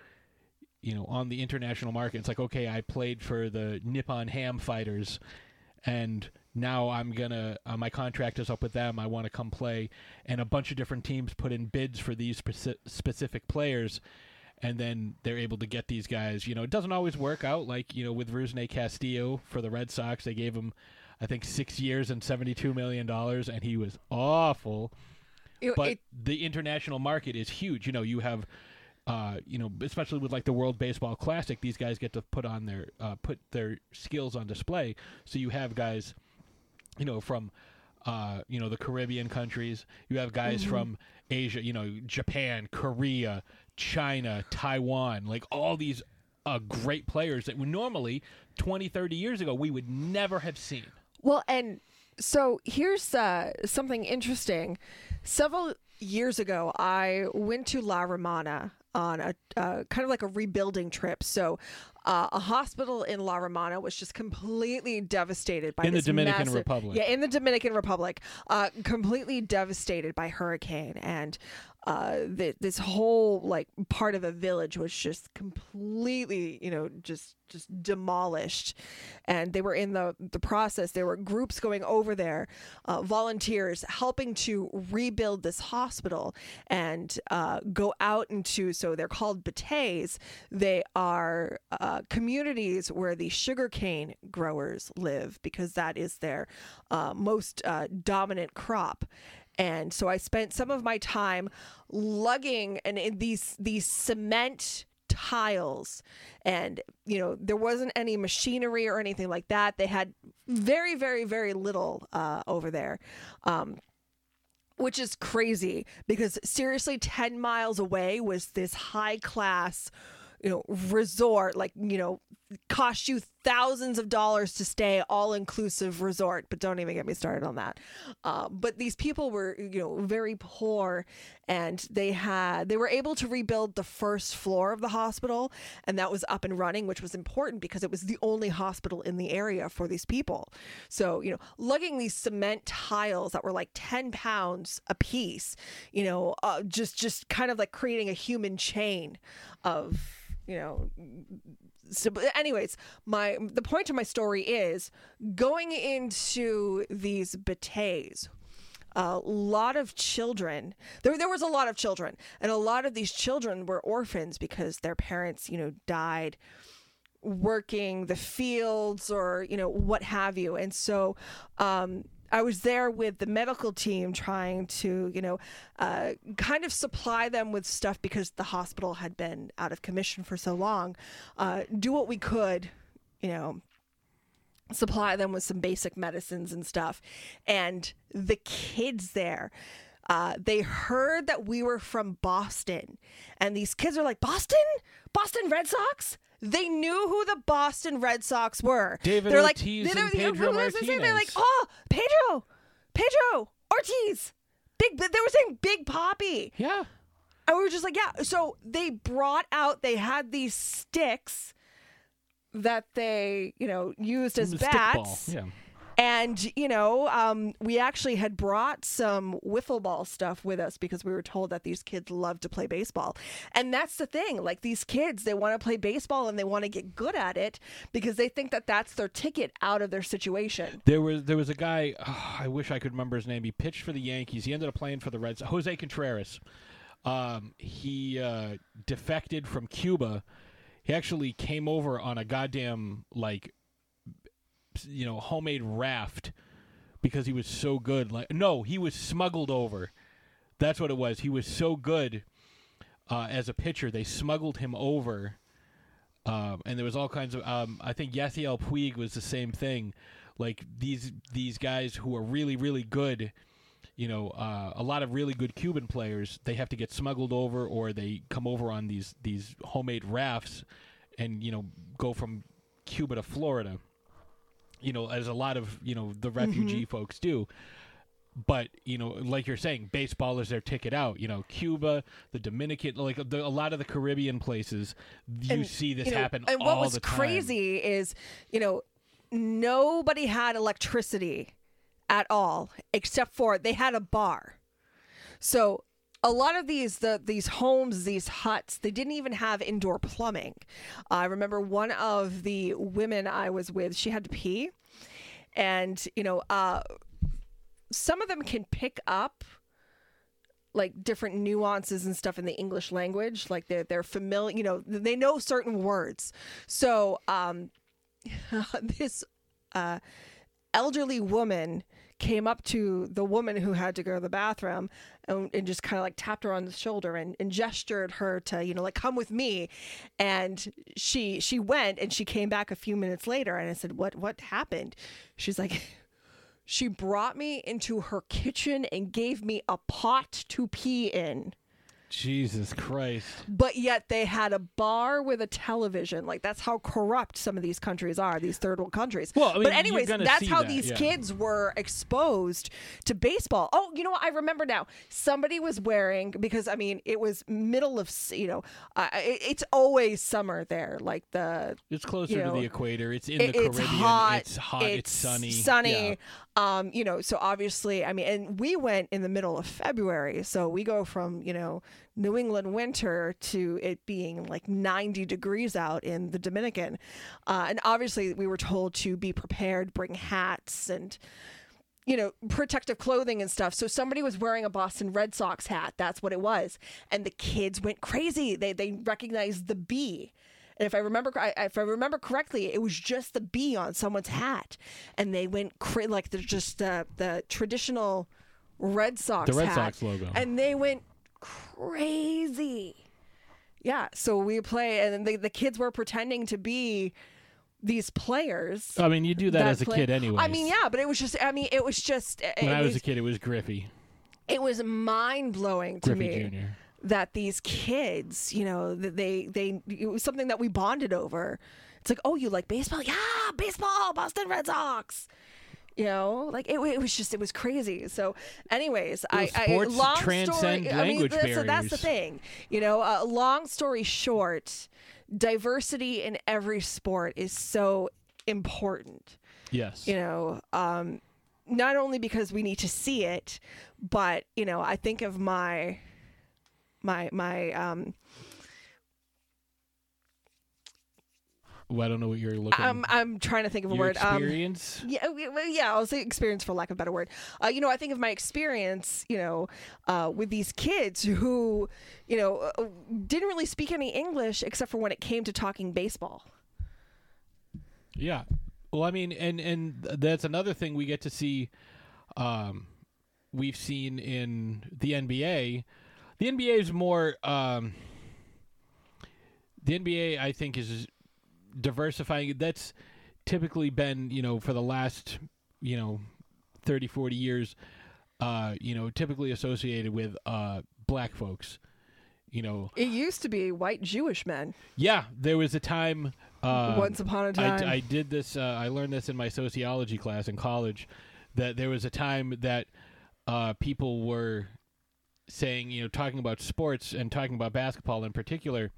you know on the international market it's like okay I played for the Nippon Ham Fighters and now I'm gonna uh, my contract is up with them. I want to come play, and a bunch of different teams put in bids for these speci- specific players, and then they're able to get these guys. You know, it doesn't always work out. Like you know, with Rusney Castillo for the Red Sox, they gave him, I think, six years and seventy-two million dollars, and he was awful. It- But it- the international market is huge. You know, you have uh, you know, especially with like the World Baseball Classic, these guys get to put on their uh, put their skills on display. So you have guys, you know, from uh, you know the Caribbean countries. You have guys from Asia, you know, Japan, Korea, China, Taiwan, like all these uh, great players that we normally 20, 30 years ago we would never have seen. Well, and so here's uh, something interesting. Several years ago, I went to La Romana on a uh, kind of like a rebuilding trip. So, uh, a hospital in La Romana was just completely devastated by hurricane In the Dominican massive- Republic. Yeah, in the Dominican Republic, uh, completely devastated by hurricane, and uh, th- this whole like part of a village was just completely, you know, just just demolished. And they were in the the process. There were groups going over there, uh, volunteers helping to rebuild this hospital and uh, go out into. So they're called bateys. They are uh, communities where the sugarcane growers live because that is their uh, most uh, dominant crop. And so I spent some of my time lugging and in these these cement tiles and you know there wasn't any machinery or anything like that they had very very very little uh, over there um, which is crazy because seriously 10 miles away was this high class you know resort like you know cost you thousands of dollars to stay all inclusive resort but don't even get me started on that. Uh, but these people were you know very poor and they had they were able to rebuild the first floor of the hospital and that was up and running which was important because it was the only hospital in the area for these people. So you know lugging these cement tiles that were like 10 pounds a piece you know uh, just just kind of like creating a human chain of you know so anyways my the point of my story is going into these bateys a lot of children there there was a lot of children and a lot of these children were orphans because their parents you know died working the fields or you know what have you. And so um I was there with the medical team trying to, you know, uh, kind of supply them with stuff because the hospital had been out of commission for so long. Uh, do what we could, you know, supply them with some basic medicines and stuff. And the kids there, uh, they heard that we were from Boston. And these kids are like, Boston? Boston Red Sox? They knew who the Boston Red Sox were. David they're Ortiz like, and they're- Pedro they're like, oh, Pedro, Pedro Ortiz. Big, they were saying Big Papi. Yeah. And we were just like, yeah. So they brought out, they had these sticks that they, you know, used as The bats. Yeah. And, you know, um, we actually had brought some wiffle ball stuff with us because we were told that these kids love to play baseball. And that's the thing. Like these kids, they want to play baseball and they want to get good at it because they think that that's their ticket out of their situation. There was there was a guy. oh, I wish I could remember his name. He pitched for the Yankees. He ended up playing for the Reds. Jose Contreras. Um, he uh, defected from Cuba. He actually came over on a goddamn like, you know, homemade raft because he was so good. Like, no, he was smuggled over. That's what it was. He was so good uh, as a pitcher. They smuggled him over. um, and there was all kinds of. Um, I think Yasiel Puig was the same thing. Like these these guys who are really really good, you know, uh, a lot of really good Cuban players. They have to get smuggled over, or they come over on these these homemade rafts, and you know go from Cuba to Florida. You know, as a lot of you know the mm-hmm. refugee folks do. But you know, like you're saying, baseball is their ticket out. You know, Cuba, the Dominican, like the, a lot of the Caribbean places, you And, see this you know, happen And what was crazy is, you know, nobody had electricity at all except for they had a bar. So a lot of these the these homes, these huts, they didn't even have indoor plumbing. I remember one of the women I was with, she had to pee, and you know, uh, some of them can pick up like different nuances and stuff in the English language. Like they're they're familiar, you know, they know certain words. So um, this uh, elderly woman came up to the woman who had to go to the bathroom and, and just kind of like tapped her on the shoulder and, and gestured her to you know like come with me. And she she went and she came back a few minutes later and i said what what happened? She's like she brought me into her kitchen and gave me a pot to pee in Jesus Christ. but yet they had a bar with a television. Like that's how corrupt some of these countries are, these third world countries. Well, I mean, but anyways, that's how that, these yeah. kids were exposed to baseball. Oh, you know what? I remember now. Somebody was wearing because I mean it was middle of you know uh, it, it's always summer there. Like the It's closer You to the equator. It's in it- the it's Caribbean. hot. It's hot. It's, sunny. Sunny. Yeah. Um, you know, so obviously, I mean, and we went in the middle of February, so we go from you know New England winter to it being like 90 degrees out in the Dominican, uh, and obviously we were told to be prepared, bring hats and you know, protective clothing and stuff. So somebody was wearing a Boston Red Sox hat. That's what it was. And the kids went crazy. They they recognized the B. And if I remember I- if I remember correctly, it was just the B on someone's hat. And they went cra- like they're just uh, the traditional Red Sox The Red hat. Sox logo. And they went crazy. Yeah, so we play and the the kids were pretending to be these players. I mean, you do that, as a play- kid anyway. I mean, yeah, but it was just. I mean, it was just. When I was was, a kid, it was Griffey. it was mind blowing to Griffey me Jr. that these kids, you know, they they it was something that we bonded over. It's like, oh, you like baseball? Yeah, baseball, Boston Red Sox. You know, like it, it was just it was crazy. So, anyways, I, I long transcend story. I mean, so that's the thing. You know, uh, long story short, diversity in every sport is so important Yes. you know um not only because we need to see it but you know i think of my my my um Well, I don't know what you're looking. i'm i'm trying to think of a your word um experience. yeah, well, yeah, I'll say experience for lack of a better word. Uh, you know, I think of my experience, you know, uh, with these kids who, you know, uh, didn't really speak any English except for when it came to talking baseball. Yeah. Well, I mean, and and that's another thing we get to see. Um, we've seen in the NBA. The NBA is more. Um, the NBA, I think, is diversifying. That's typically been, you know, for the last, you know, 30, 40 years, uh, you know, typically associated with uh, black folks. You know, It used to be white Jewish men yeah, there was a time. Uh, once upon a time. I, I did this. Uh, I learned this in my sociology class in college. That there was a time that uh, people were saying, you know, talking about sports and talking about basketball in particular.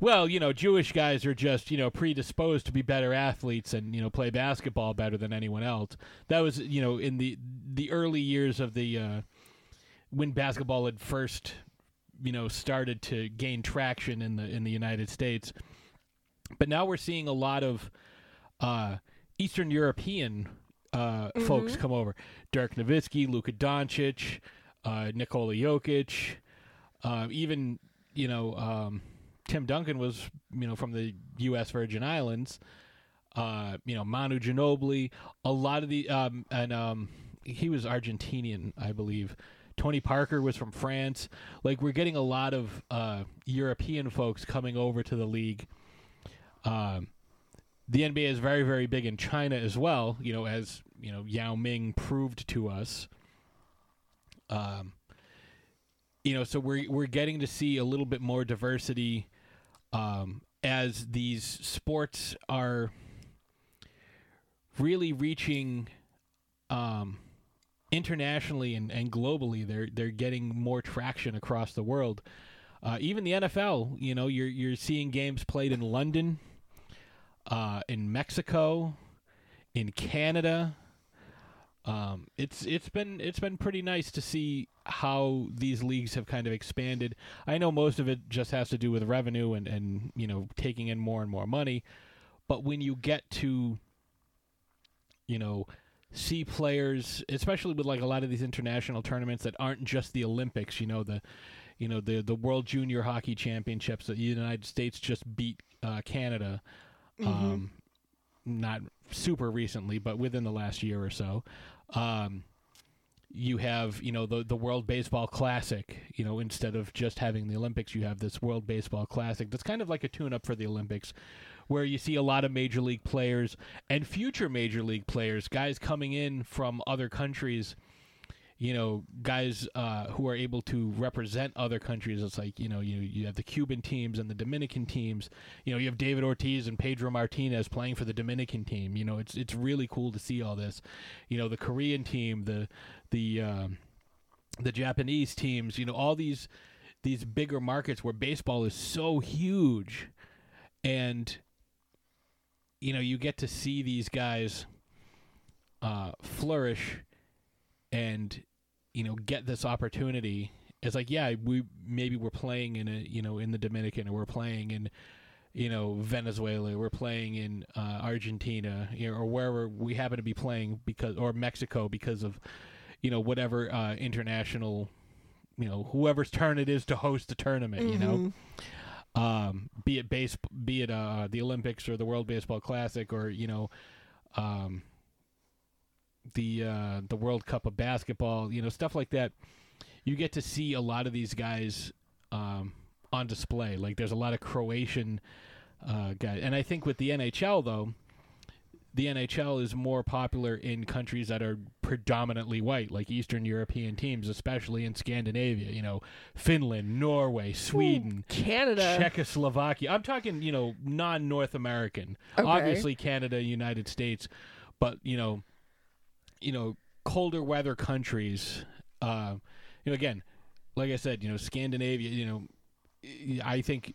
Well, you know, Jewish guys are just, you know, predisposed to be better athletes and, you know, play basketball better than anyone else. That was, you know, in the the early years of the uh, when basketball had first, you know, started to gain traction in the in the United States. But now we're seeing a lot of uh, Eastern European uh, folks come over. Dirk Nowitzki, Luka Doncic, uh, Nikola Jokic, uh, even you know um, Tim Duncan was you know from the U.S. Virgin Islands. Uh, you know Manu Ginobili, a lot of the um, and um, he was Argentinian, I believe. Tony Parker was from France. Like we're getting a lot of uh, European folks coming over to the league. Um, the NBA is very, very big in China as well. You know, as you know, Yao Ming proved to us. Um, you know, so we're we're getting to see a little bit more diversity um, as these sports are really reaching um, internationally and, and globally. They're they're getting more traction across the world. Uh, even the NFL, you know, you're you're seeing games played in London, uh, in Mexico, in Canada. Um, it's it's been it's been pretty nice to see how these leagues have kind of expanded. I know most of it just has to do with revenue and and you know taking in more and more money, but when you get to you know see players, especially with like a lot of these international tournaments that aren't just the Olympics, you know the you know the the World Junior Hockey Championships that the United States just beat uh, Canada. Um, not super recently, but within the last year or so. Um, you have you know the the World Baseball Classic. You know, instead of just having the Olympics, you have this World Baseball Classic. That's kind of like a tune-up for the Olympics, where you see a lot of major league players and future major league players, guys coming in from other countries. You know, guys uh, who are able to represent other countries. It's like you know, you you have the Cuban teams and the Dominican teams. You know, you have David Ortiz and Pedro Martinez playing for the Dominican team. You know, it's it's really cool to see all this. You know, the Korean team, the the um, the Japanese teams, you know, all these these bigger markets where baseball is so huge, and you know, you get to see these guys uh, flourish and you know get this opportunity. It's like, yeah, we maybe we're playing in a you know in the Dominican or we're playing in you know Venezuela, we're playing in uh, Argentina, you know, or wherever we happen to be playing because or Mexico because of you know whatever uh, international you know whoever's turn it is to host the tournament you know um, be it base be it uh, the olympics or the world baseball classic or you know um, the uh, the world cup of basketball you know stuff like that you get to see a lot of these guys um, on display like there's a lot of croatian uh, guys and i think with the nhl though the NHL is more popular in countries that are predominantly white, like Eastern European teams, especially in Scandinavia. You know, Finland, Norway, Sweden, Canada. Czechoslovakia. I'm talking, you know, non-North American. Okay. Obviously, Canada, United States, but you know, you know, colder weather countries. Uh, you know, again, like I said, you know, Scandinavia. You know, I think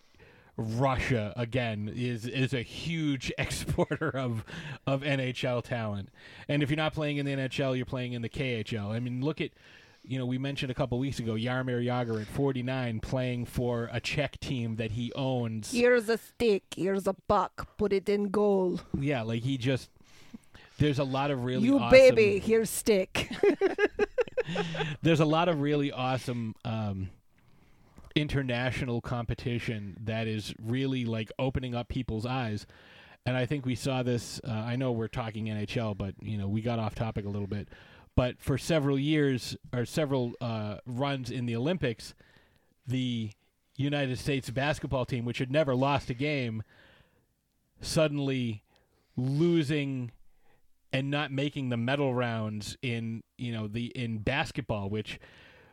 Russia again is is a huge exporter of of NHL talent. And if you're not playing in the NHL, you're playing in the KHL. I mean, look at you know, we mentioned a couple weeks ago Jaromir Jagr at 49 playing for a Czech team that he owns. Here's a stick. Here's a puck. Put it in goal. Yeah, like he just there's a lot of really you awesome, baby. Here's stick. there's a lot of really awesome um, international competition that is really like opening up people's eyes. And I think we saw this. Uh, I know we're talking NHL, but you know we got off topic a little bit. But for several years or several uh, runs in the Olympics, the United States basketball team, which had never lost a game, suddenly losing and not making the medal rounds in you know the in basketball, which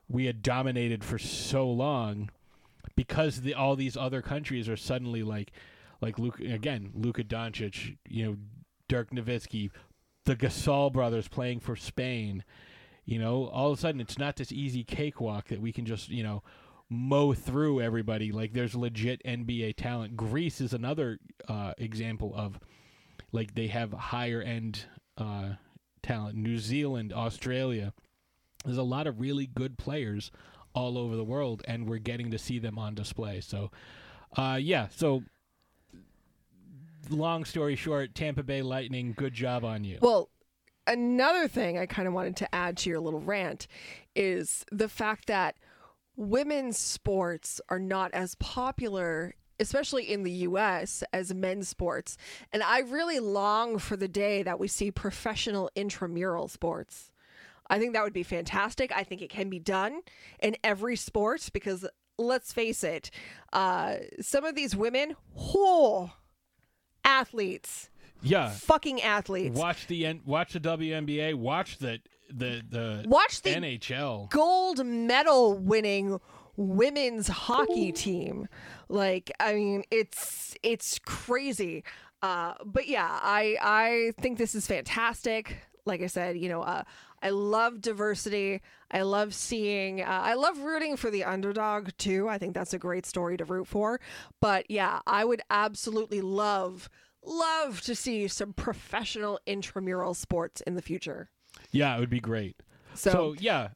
we had dominated for so long, because the all these other countries are suddenly like like Luke again, Luka Doncic, you know, Dirk Nowitzki, the Gasol brothers playing for Spain. You know, all of a sudden it's not this easy cakewalk that we can just you know mow through everybody. Like there's legit NBA talent. Greece is another uh, example of like they have higher end uh, talent. New Zealand, Australia. There's a lot of really good players all over the world, and we're getting to see them on display. So, uh, yeah. So, long story short, Tampa Bay Lightning. Good job on you. Well, another thing I kind of wanted to add to your little rant is the fact that women's sports are not as popular especially in the US as men's sports and I really long for the day that we see professional intramural sports. I think that would be fantastic. I think it can be done in every sport because let's face it, uh, some of these women, whore athletes, yeah. fucking athletes. Watch the N- watch the WNBA. Watch the the the Watch the NHL. gold medal winning women's hockey team. Like, I mean, it's it's crazy. Uh, but yeah, I I think this is fantastic. Like I said, you know, uh, I love diversity. I love seeing. Uh, I love rooting for the underdog too. I think that's a great story to root for. But yeah, I would absolutely love love to see some professional intramural sports in the future. Yeah, it would be great. So- So, yeah.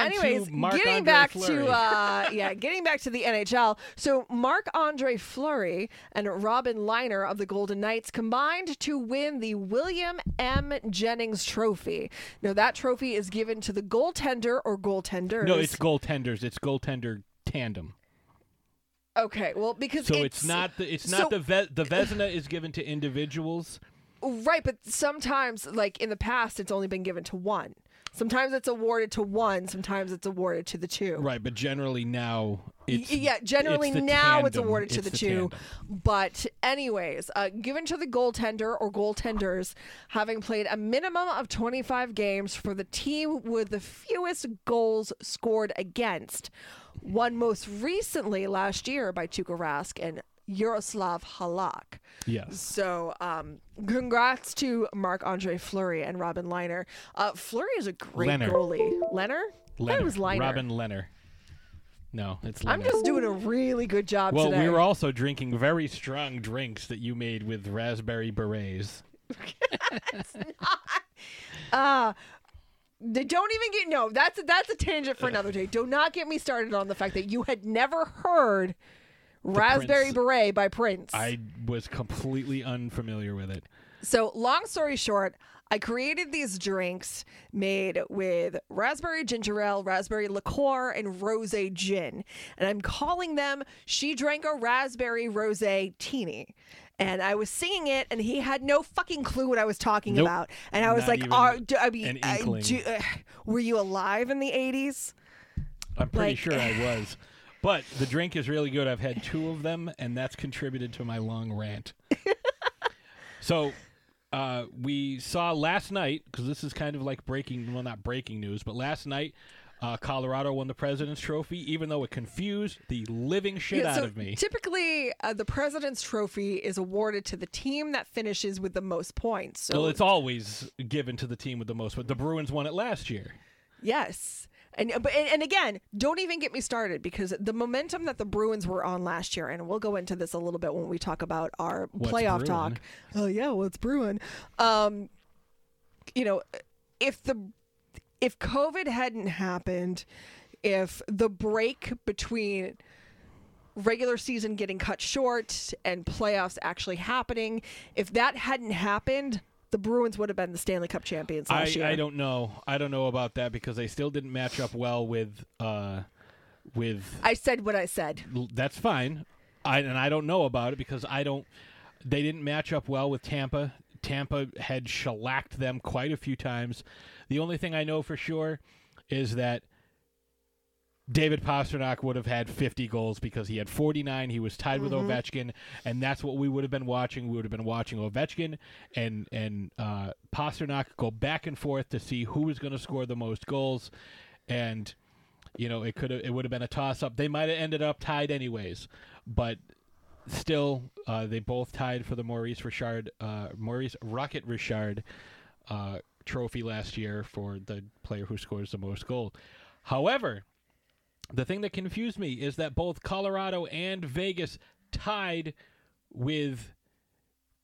Anyways, getting back Fleury. to uh, yeah, getting back to the NHL. So Marc Andre Fleury and Robin Lehner of the Golden Knights combined to win the William M. Jennings Trophy. Now that trophy is given to the goaltender or goaltenders. no, it's goaltenders. It's goaltender tandem. okay. Well, because So it's, not the it's so- not the ve- the Vezina is given to individuals, Right, but sometimes, like in the past, it's only been given to one. Sometimes it's awarded to one. Sometimes it's awarded to the two. Right, but generally now it's yeah, generally it's the now it's awarded to It's the, two. tandem. But anyways, uh, given to the goaltender or goaltenders having played a minimum of 25 games for the team with the fewest goals scored against. Won most recently last year by Tuukka Rask and Jaroslav Halak. Yes. So, um, congrats to Marc Andre Fleury and Robin Lehner. Uh, Fleury is a great Leonard. goalie. Leonard? Leonard. was Lehner. Robin Leonard. No, it's I'm just doing a really good job today. well, today. we were also drinking very strong drinks that you made with raspberry berets. That's not uh They don't even get no. That's that's a tangent for another day. Do not get me started on the fact that you had never heard "Raspberry Prince. Beret" by Prince. I was completely unfamiliar with it. So, long story short, I created these drinks made with raspberry ginger ale, raspberry liqueur, and rose gin. And I'm calling them She Drank a Raspberry Rose Teeny. And I was singing it, and he had no fucking clue what I was talking Nope. about. And I was like, Are, do, I mean, do- uh, were you alive in the 80s? I'm pretty Like- sure I was. But the drink is really good. I've had two of them, and that's contributed to my long rant. so, uh, we saw last night, because this is kind of like breaking, well, not breaking news, but last night, uh, Colorado won the President's Trophy, even though it confused the living shit Yeah, out so of me. Typically, uh, the President's Trophy is awarded to the team that finishes with the most points. So well, it's always given to the team with the most, but the Bruins won it last year. Yes. And but and, again, don't even get me started because the momentum that the Bruins were on last year, and we'll go into this a little bit when we talk about our What's playoff brewing? talk. Oh yeah, what's brewing? Um, you know, if the if COVID hadn't happened, if the break between regular season getting cut short and playoffs actually happening, if that hadn't happened, the Bruins would have been the Stanley Cup champions I, year. I don't know. I don't know about that because they still didn't match up well with uh, with I said what I said. That's fine. I and I don't know about it because I don't. They didn't match up well with Tampa. Tampa had shellacked them quite a few times. The only thing I know for sure is that David Pastrnak would have had 50 goals because he had 49. He was tied with Ovechkin, and that's what we would have been watching. We would have been watching Ovechkin and and uh, Pastrnak go back and forth to see who was going to score the most goals, and you know it could have it would have been a toss up. They might have ended up tied anyways, but still uh, they both tied for the Maurice Richard uh, Maurice Rocket Richard uh, trophy last year for the player who scores the most goals. However, the thing that confused me is that both Colorado and Vegas tied with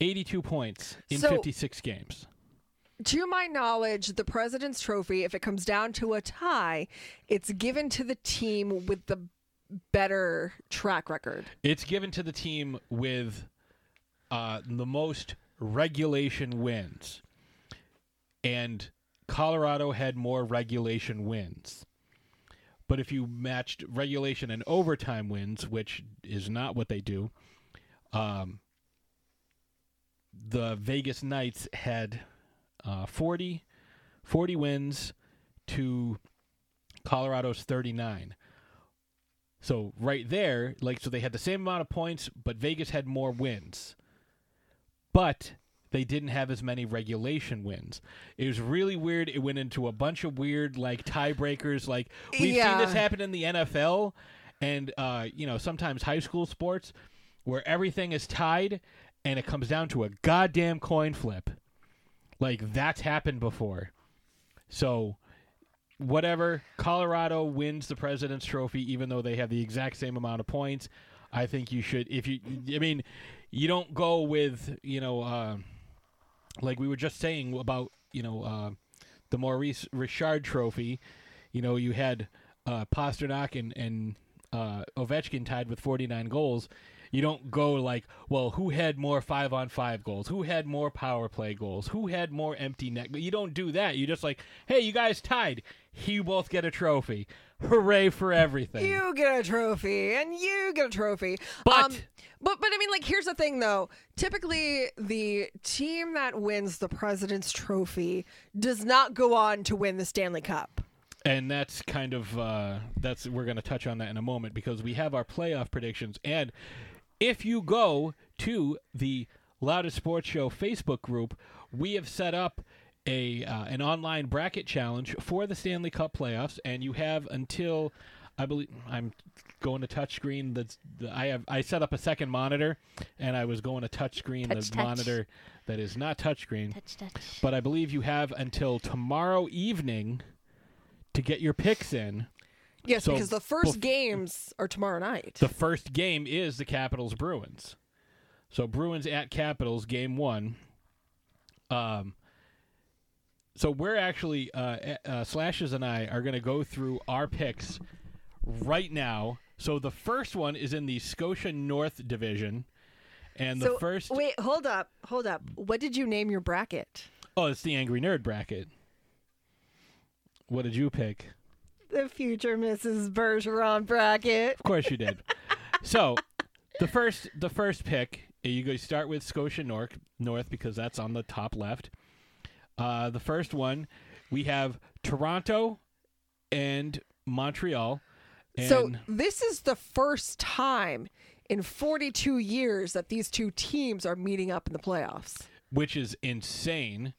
82 points in So- 56 games. To my knowledge, the President's Trophy, if it comes down to a tie, it's given to the team with the better track record. It's given to the team with uh, the most regulation wins. And Colorado had more regulation wins. But if you matched regulation and overtime wins, which is not what they do, um, the Vegas Knights had uh, 40, 40 wins to Colorado's 39. So right there, like so they had the same amount of points, but Vegas had more wins. But they didn't have as many regulation wins. It was really weird. It went into a bunch of weird like tiebreakers. Like we've seen this happen in the NFL and uh, you know, sometimes high school sports where everything is tied and it comes down to a goddamn coin flip. Like that's happened before. So whatever colorado wins the president's trophy even though they have the exact same amount of points i think you should if you i mean you don't go with you know uh, like we were just saying about you know uh, the maurice richard trophy you know you had uh, pastrnak and, and uh, ovechkin tied with 49 goals you don't go like, well, who had more five on five goals? Who had more power play goals? Who had more empty net? You don't do that. You just like, hey, you guys tied. You both get a trophy. Hooray for everything. You get a trophy, and you get a trophy. But- um, but but I mean, like, here's the thing, though. Typically, the team that wins the President's Trophy does not go on to win the Stanley Cup. and that's kind of uh, that's we're going to touch on that in a moment because we have our playoff predictions and if you go to the loudest sports show facebook group we have set up a uh, an online bracket challenge for the stanley cup playoffs and you have until i believe i'm going to touchscreen that's the, i have i set up a second monitor and i was going to touchscreen Touch, the touch. monitor that is not touchscreen Touch, touch. but I believe you have until tomorrow evening to get your picks in. Yes, So, because the first bef- games are tomorrow night. The first game is the Capitals Bruins. So Bruins at Capitals game 1. Um so we're actually uh, uh Slashes and I are going to go through our picks right now. So the first one is in the Scotia North division and the so first wait, hold up, hold up. What did you name your bracket? Oh, it's the Angry Nerd bracket. What did you pick? The future Mrs. Bergeron bracket. Of course you did. so, the first the first pick, uh, you go start with Scotia North North because that's on the top left. Uh, the first one, we have Toronto and Montreal. And So this is the first time in 42 years that these two teams are meeting up in the playoffs. which is insane.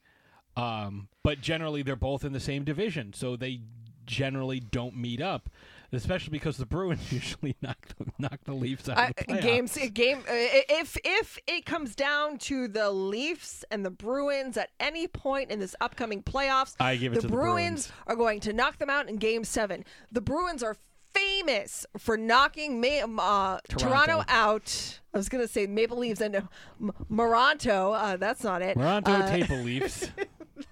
Um, but generally, they're both in the same division, so they generally don't meet up. Especially because the Bruins usually knock the, knock the Leafs out of the games game uh, if if it comes down to the Leafs and the Bruins at any point in this upcoming playoffs, I give it the to the Bruins Bruins. are going to knock them out in Game Seven. The Bruins are famous for knocking Ma- uh, Toronto. Toronto. out. I was going to say Maple Leafs and uh, M- Moronto. Uh, that's not it. Toronto Uh, Maple Leafs.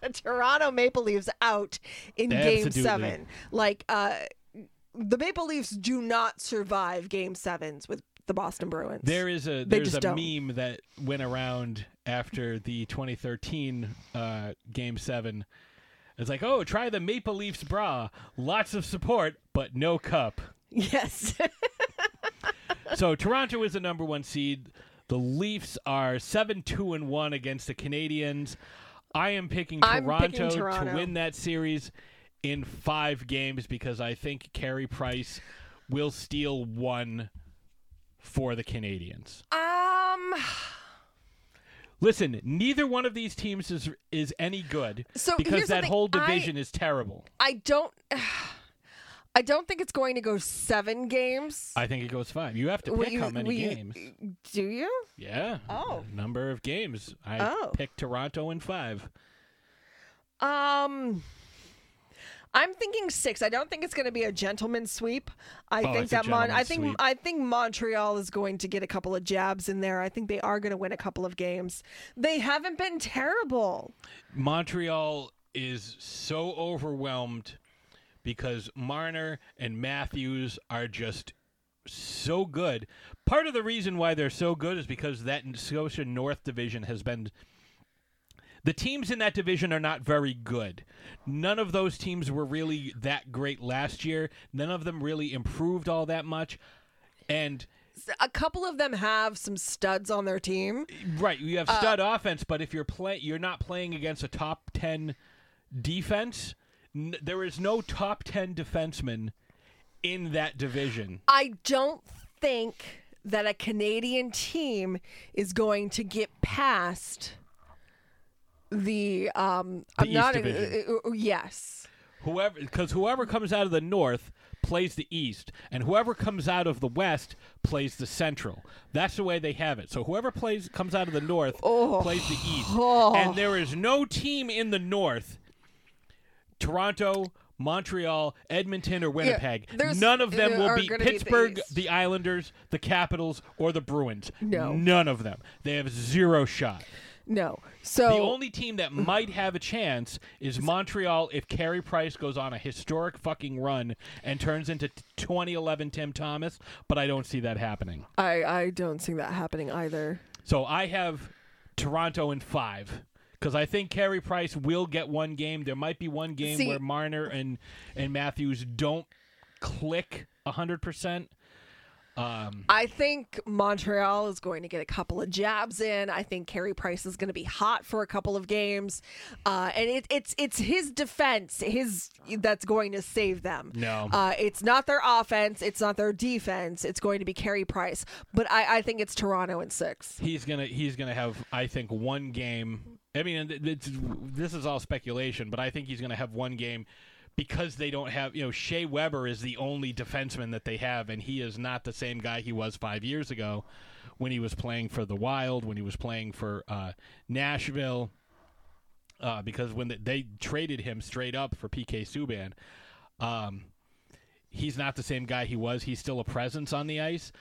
the Toronto Maple Leafs out in Game Seven. Like, uh, the Maple Leafs do not survive Game Sevens with the Boston Bruins. There is a there's a don't. meme that went around after the 2013 uh, Game Seven. It's like, oh, try the Maple Leafs bra. Lots of support, but no cup. yes. so Toronto is the number one seed. The Leafs are seven two and one against the Canadiens. I am picking I'm Toronto, to win that series in five games because I think Carey Price will steal one for the Canadiens. um. Listen, neither one of these teams is is any good So because that whole I- division is terrible. I don't. I don't think it's going to go seven games. I think it goes five. You have to pick you- how many you- games. Do you? Yeah. Oh. Number of games. I Oh. picked Toronto in five. Um. I'm thinking six. I don't think it's going to be a gentleman's sweep. I Oh, think that Mon- I think sweep. I think Montreal is going to get a couple of jabs in there. I think they are going to win a couple of games. They haven't been terrible. Montreal is so overwhelmed because Marner and Matthews are just so good. Part of the reason why they're so good is because that Scotia North division has been the teams in that division are not very good. None of those teams were really that great last year. None of them really improved all that much. And A couple of them have some studs on their team. Right, you have uh, stud offense, but if you're play, you're not playing against a top ten defense. N- there is no top ten defenseman in that division. I don't think that a Canadian team is going to get past the um I'm East not Division. uh, uh, uh, yes. Whoever, because whoever comes out of the North plays the East, and whoever comes out of the West plays the Central. That's the way they have it. So whoever plays comes out of the North plays the East, and there is no team in the North. Toronto. Montreal, Edmonton, or Winnipeg. there's- None of them will beat be Pittsburgh, these. the Islanders, the Capitals, or the Bruins. No. None of them. They have zero shot. No. So The only team that might have a chance is Montreal if Carey Price goes on a historic fucking run and turns into 2011 Tim Thomas, but I don't see that happening. I I don't see that happening either. So I have Toronto in five because I think Carey Price will get one game. There might be one game See- where Marner and and Matthews don't click hundred percent. Um, I think Montreal is going to get a couple of jabs in. I think Carey Price is going to be hot for a couple of games, uh, and it, it's it's his defense, his that's going to save them. No. uh, it's not their offense, it's not their defense. It's going to be Carey Price, but I, I think it's Toronto in six. he's gonna he's gonna have I think one game. I mean, it's, this is all speculation, but I think he's gonna have one game because they don't have you know Shea Weber is the only defenseman that they have, and he is not the same guy he was five years ago when he was playing for the Wild, when he was playing for uh, Nashville. Uh, because when they, they traded him straight up for PK Subban, um, he's not the same guy he was. He's still a presence on the ice,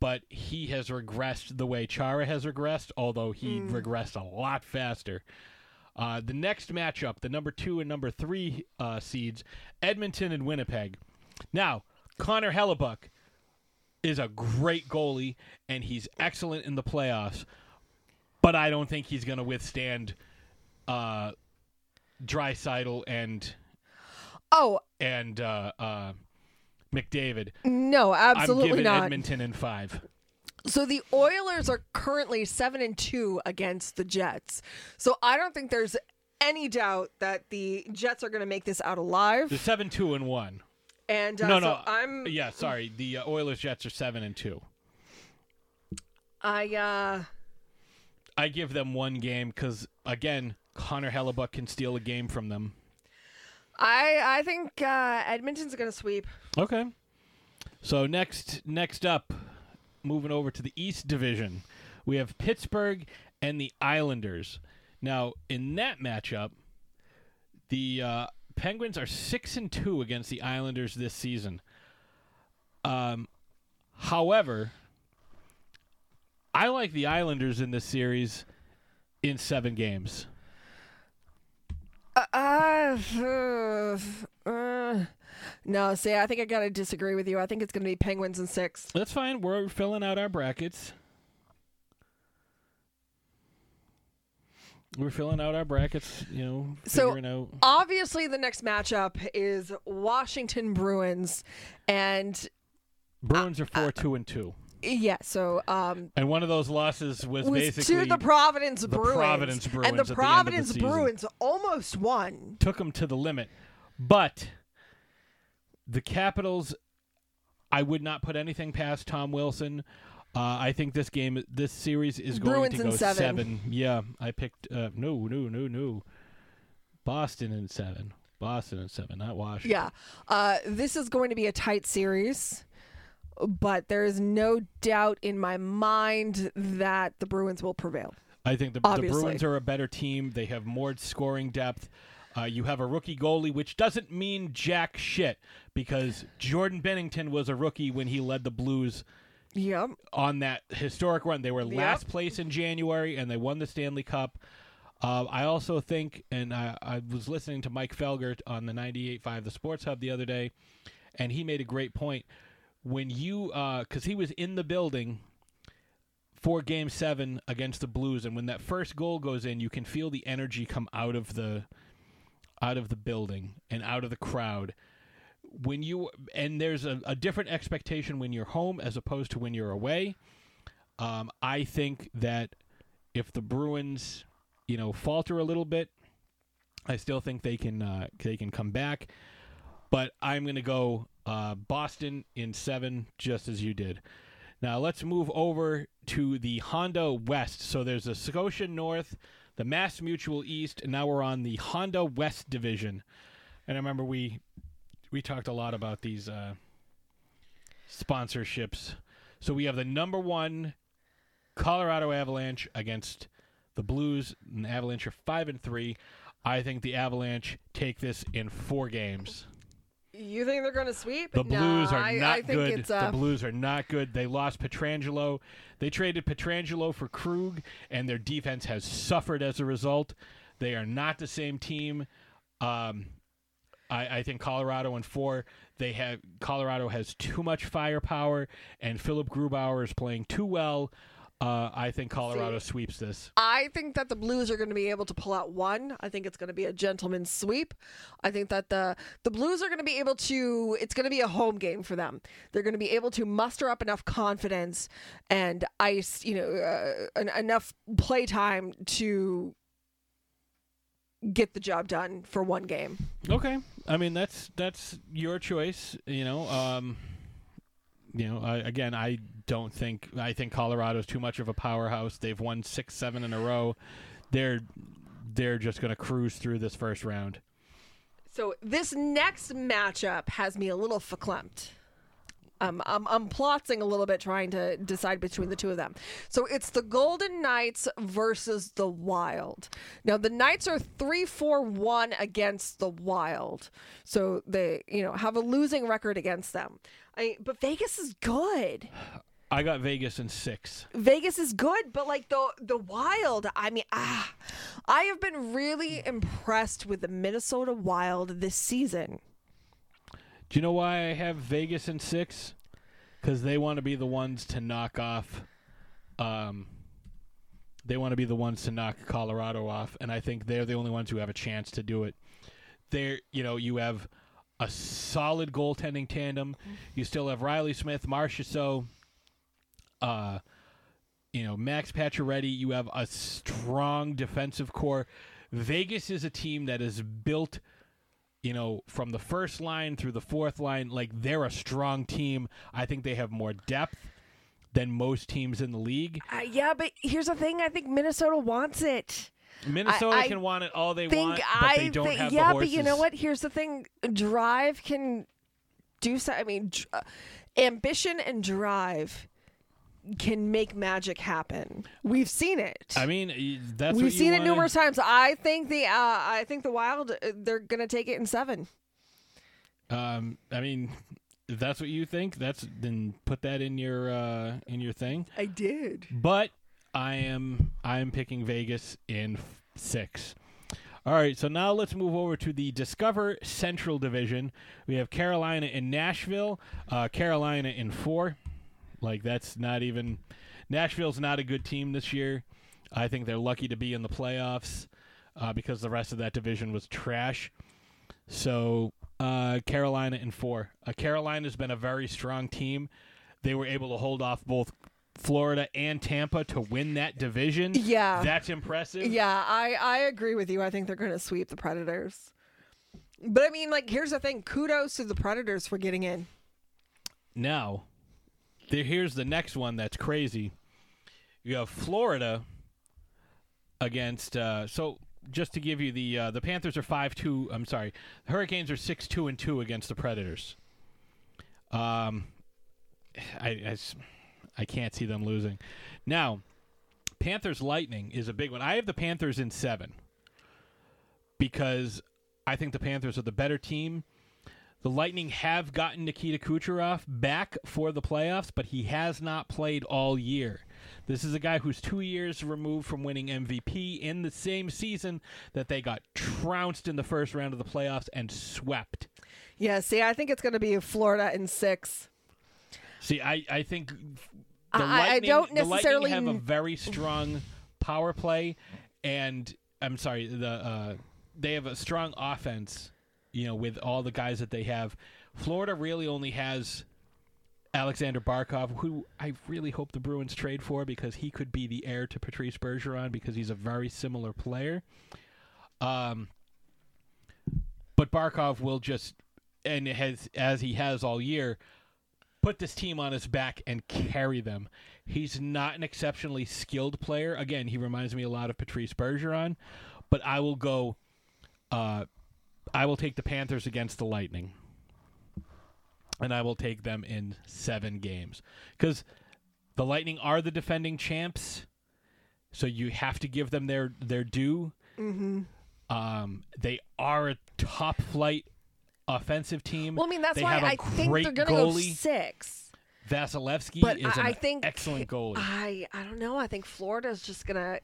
but he has regressed the way Chara has regressed, although he regressed a lot faster. Uh, the next matchup, the number two and number three uh, seeds, Edmonton and Winnipeg. Now, Connor Hellebuyck is a great goalie, and he's excellent in the playoffs, but I don't think he's going to withstand uh, and Oh and uh, uh, McDavid. no, I'm absolutely giving not. Edmonton in five. So the Oilers are currently seven and two against the Jets. So I don't think there's any doubt that the Jets are going to make this out alive. The seven two and one. And uh, no, so no, I'm yeah. Sorry, the uh, Oilers Jets are seven and two. I uh I give them one game because again, Connor Hellebuyck can steal a game from them. I I think uh, Edmonton's going to sweep. Okay. So next, next up, moving over to the East Division, we have Pittsburgh and the Islanders. Now, in that matchup, the uh, Penguins are six and two against the Islanders this season. Um, however, I like the Islanders in this series in seven games. Uh, uh, uh, no, see, I think I got to disagree with you. I think it's going to be Penguins and six. That's fine. We're filling out our brackets. We're filling out our brackets, you know, So- out. Obviously, the next matchup is Washington Bruins, and Bruins are four, two, and two, yeah, so um, and one of those losses was, was basically to the Providence the Bruins, Providence and Bruins the at the of the Providence. Bruins almost won. took them to the limit, but the Capitals, I would not put anything past Tom Wilson. Uh, I think this game, this series is going Bruins to go seven. Yeah, I picked. Uh, no, no, no, no. Boston in seven. Boston in seven, not Washington. Yeah, uh, this is going to be a tight series, but there is no doubt in my mind that the Bruins will prevail. I think the, the Bruins are a better team. They have more scoring depth. Uh, you have a rookie goalie, which doesn't mean jack shit because Jordan Binnington was a rookie when he led the Blues Yep. on that historic run. They were Yep. last place in January and they won the Stanley Cup. Uh, I also think, and I, I was listening to Mike Felger on the 98.5 The Sports Hub the other day, and he made a great point. When you, because he was in the building for Game Seven against the Blues, and when that first goal goes in, you can feel the energy come out of the out of the building and out of the crowd when you and there's a, a different expectation when you're home as opposed to when you're away. Um, I think that if the Bruins, you know, falter a little bit, I still think they can uh, they can come back. But I'm going to go uh, Boston in seven, just as you did. Now let's move over to the Honda West. So there's the Scotia North, the Mass Mutual East, and now we're on the Honda West division. And I remember we we talked a lot about these uh, sponsorships. So we have the number one Colorado Avalanche against the Blues, and the Avalanche are five and three. I think the Avalanche take this in four games. You think they're going to sweep? The No, Blues are I, not I good. It's, uh, The Blues are not good. They lost Pietrangelo. They traded Pietrangelo for Krug, and their defense has suffered as a result. They are not the same team. Um, I, I think Colorado in four. They have Colorado has too much firepower, and Philip Grubauer is playing too well. Uh, I think Colorado sweeps this. I think that the Blues are going to be able to pull out one. I think it's going to be a gentleman's sweep. I think that the the Blues are going to be able to. It's going to be a home game for them. They're going to be able to muster up enough confidence and ice, you know, uh, en- enough play time to get the job done for one game. Okay, I mean that's that's your choice. You know, um, you know. Again, I don't think I think Colorado's too much of a powerhouse. They've won six, seven in a row. They're they're just going to cruise through this first round. So this next matchup has me a little verklempt. Um, I'm, I'm plotting a little bit trying to decide between the two of them. So it's the Golden Knights versus the Wild. Now the Knights are 3-4-1 against the Wild. So they, you know, have a losing record against them. I, but Vegas is good. I got Vegas in six. Vegas is good, but like the the Wild, I mean, ah, I have been really impressed with the Minnesota Wild this season. Do you know why I have Vegas in six? Because they want to be the ones to knock off. Um, they want to be the ones to knock Colorado off, and I think they're the only ones who have a chance to do it. They're, you know, you have a solid goaltending tandem. You still have Reilly Smith, Marchessault, uh, you know, Max Pacioretty. You have a strong defensive core. Vegas is a team that is built you know, from the first line through the fourth line, like they're a strong team. I think they have more depth than most teams in the league. Uh, yeah, but here's the thing. I think Minnesota wants it. Minnesota I can want it all they want, but I they don't think, have yeah, the horses. but you know what? Here's the thing. Drive can do so. I mean, dr- uh, ambition and drive can make magic happen. We've seen it. I mean, that's We've seen it numerous times. I think the uh, I think the Wild uh, they're gonna take it in seven. Um, I mean, if that's what you think, that's then put that in your uh, in your thing. I did. But I am I am picking Vegas in f- six. All right, so now let's move over to the Discover Central Division. We have Carolina in Nashville. Uh, Carolina in four. Like that's not even. Nashville's not a good team this year. I think they're lucky to be in the playoffs uh, because the rest of that division was trash. So uh, Carolina in four. Uh, Carolina's been a very strong team. They were able to hold off both Florida and Tampa to win that division. Yeah. that's impressive. Yeah, I I agree with you. I think they're gonna sweep the Predators. But I mean, like, here's the thing. Kudos to the Predators for getting in. Now, there, here's the next one that's crazy. You have Florida against. Uh, so, just to give you the uh, the Panthers are five two. I'm sorry, Hurricanes are six two and two against the Predators. Um, I, I I can't see them losing. Now, Panthers Lightning is a big one. I have the Panthers in seven because I think the Panthers are the better team. The Lightning have gotten Nikita Kucherov back for the playoffs, but he has not played all year. This is a guy who's two years removed from winning MVP in the same season that they got trounced in the first round of the playoffs and swept. Yeah, see, I think it's gonna be Florida in six. See, I, I think the I- I don't necessarily have a very strong power play, and I'm sorry, the uh, they have a strong offense. You know, with all the guys that they have, Florida really only has Aleksander Barkov, who I really hope the Bruins trade for because he could be the heir to Patrice Bergeron because he's a very similar player. Um, but Barkov will just, and has as he has all year, put this team on his back and carry them. He's not an exceptionally skilled player. Again, he reminds me a lot of Patrice Bergeron, but I will go. Uh, I will take the Panthers against the Lightning, and I will take them in seven games because the Lightning are the defending champs, so you have to give them their their due. Mm-hmm. Um, they are a top flight offensive team. Well, I mean, that's they why I think they're gonna go six. Vasilevskiy But is I, an I think excellent goalie. I I don't know. I think Florida's just gonna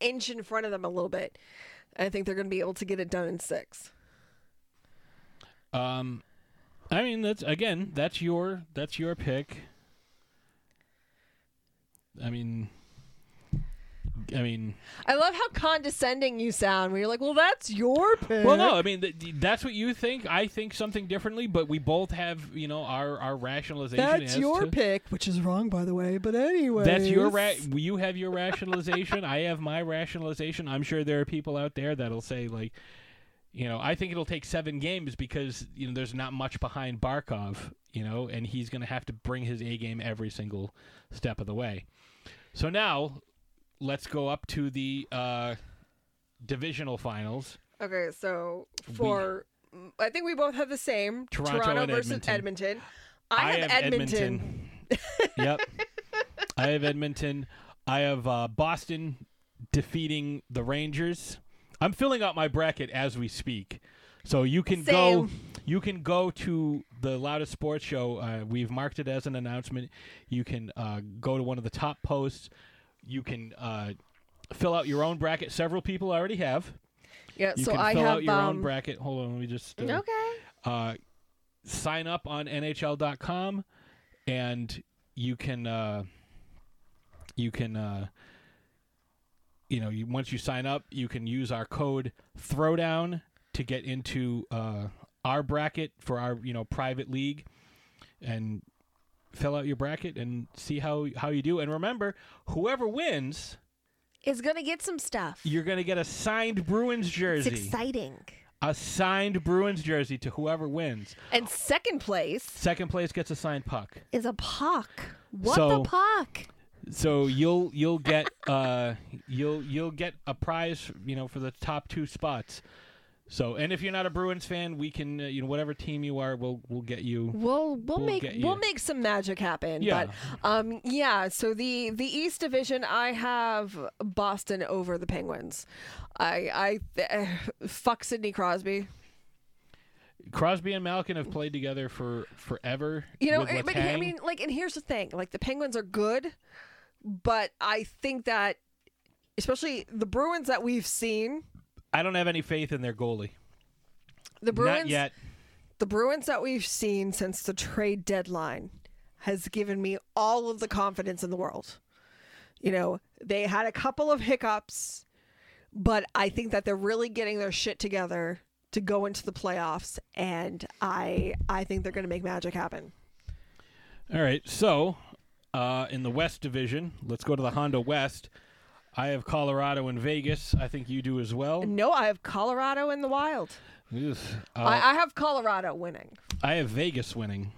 inch in front of them a little bit. I think they're gonna be able to get it done in six. Um, I mean, that's again, that's your that's your pick. I mean, I mean, I love how condescending you sound. Where you're like, "Well, that's your pick." well, no, I mean th- th- that's what you think. I think something differently, but we both have you know our our rationalization. that's your to- pick, which is wrong, by the way. But anyway, That's your ra- you have your rationalization. I have my rationalization. I'm sure there are people out there that'll say like, you know, I think it'll take seven games because you know there's not much behind Barkov, you know, and he's going to have to bring his A game every single step of the way. So now, let's go up to the uh, divisional finals. Okay, so for I think we both have the same Toronto and versus Edmonton. Edmonton. I, have, Edmonton. yep. I have Edmonton. I have uh, Boston defeating the Rangers. I'm filling out my bracket as we speak. So you can go you can go to the loudest sports show. Uh, we've marked it as an announcement. You can uh, go to one of the top posts. You can uh, fill out your own bracket. Several people already have. Yeah, You so can I fill have out your um, own bracket. Hold on, let me just uh, Okay. uh, sign up on NHL.com, and you can uh, you can uh, you know you once you sign up, you can use our code Throwdown to get into uh, our bracket for our you know private league, and fill out your bracket and see how how you do. And remember, whoever wins, Is gonna get some stuff. you're gonna get a signed Bruins jersey. It's exciting. A signed Bruins jersey to whoever wins. And second place Second place gets a signed puck. is a puck. What So- the puck? So you'll you'll get uh you'll you'll get a prize you know for the top two spots. So and if you're not a Bruins fan, we can uh, you know whatever team you are, we'll we'll get you. We'll we'll, We'll make we'll make some magic happen. Yeah. But um yeah, so the the East Division I have Boston over the Penguins. I I uh, fuck Sidney Crosby. Crosby and Malkin have played together for forever. You know, eh, but I mean like and here's the thing, like the Penguins are good, but I think that especially the Bruins that we've seen, I don't have any faith in their goalie. the Bruins Not yet. the Bruins that we've seen since the trade deadline has given me all of the confidence in the world. You know, they had a couple of hiccups, but I think that they're really getting their shit together to go into the playoffs and I I think they're going to make magic happen. All right, so uh, in the West Division, let's go to the Honda West. I have Colorado and Vegas. I think you do as well. No, I have Colorado in the Wild. Ugh. Uh, I, I have Colorado winning. I have Vegas winning.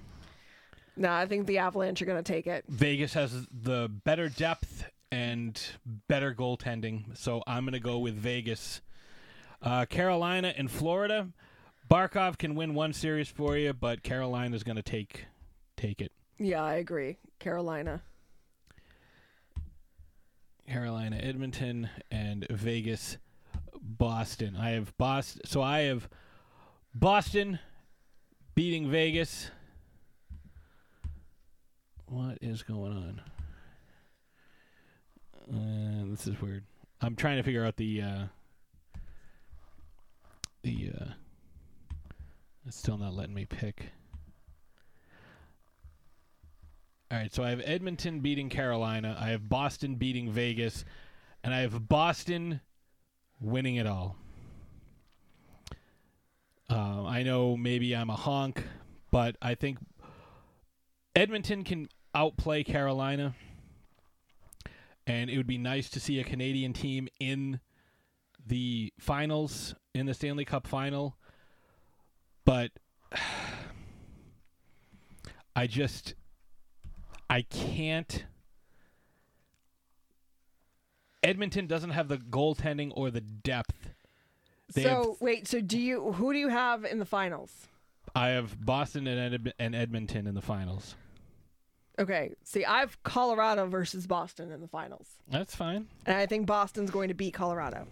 No, I think the Avalanche are going to take it. Vegas has the better depth and better goaltending, so I'm going to go with Vegas. Uh, Carolina and Florida. Barkov can win one series for you, but Carolina's going to take take it. Yeah, I agree. Carolina. Carolina, Edmonton, and Vegas, Boston. I have Boston. So I have Boston beating Vegas. What is going on? Uh, this is weird. I'm trying to figure out the uh, the. Uh, it's still not letting me pick. All right, so I have Edmonton beating Carolina. I have Boston beating Vegas, and I have Boston winning it all. Uh, I know maybe I'm a honk, but I think Edmonton can outplay Carolina, and it would be nice to see a Canadian team in the finals, in the Stanley Cup final. But I just I can't. Edmonton doesn't have the goaltending or the depth. They so have, wait, so do you who do you have in the finals? I have Boston and, Ed, and Edmonton in the finals. Okay, see, I have Colorado versus Boston in the finals, That's fine. and I think Boston's going to beat Colorado.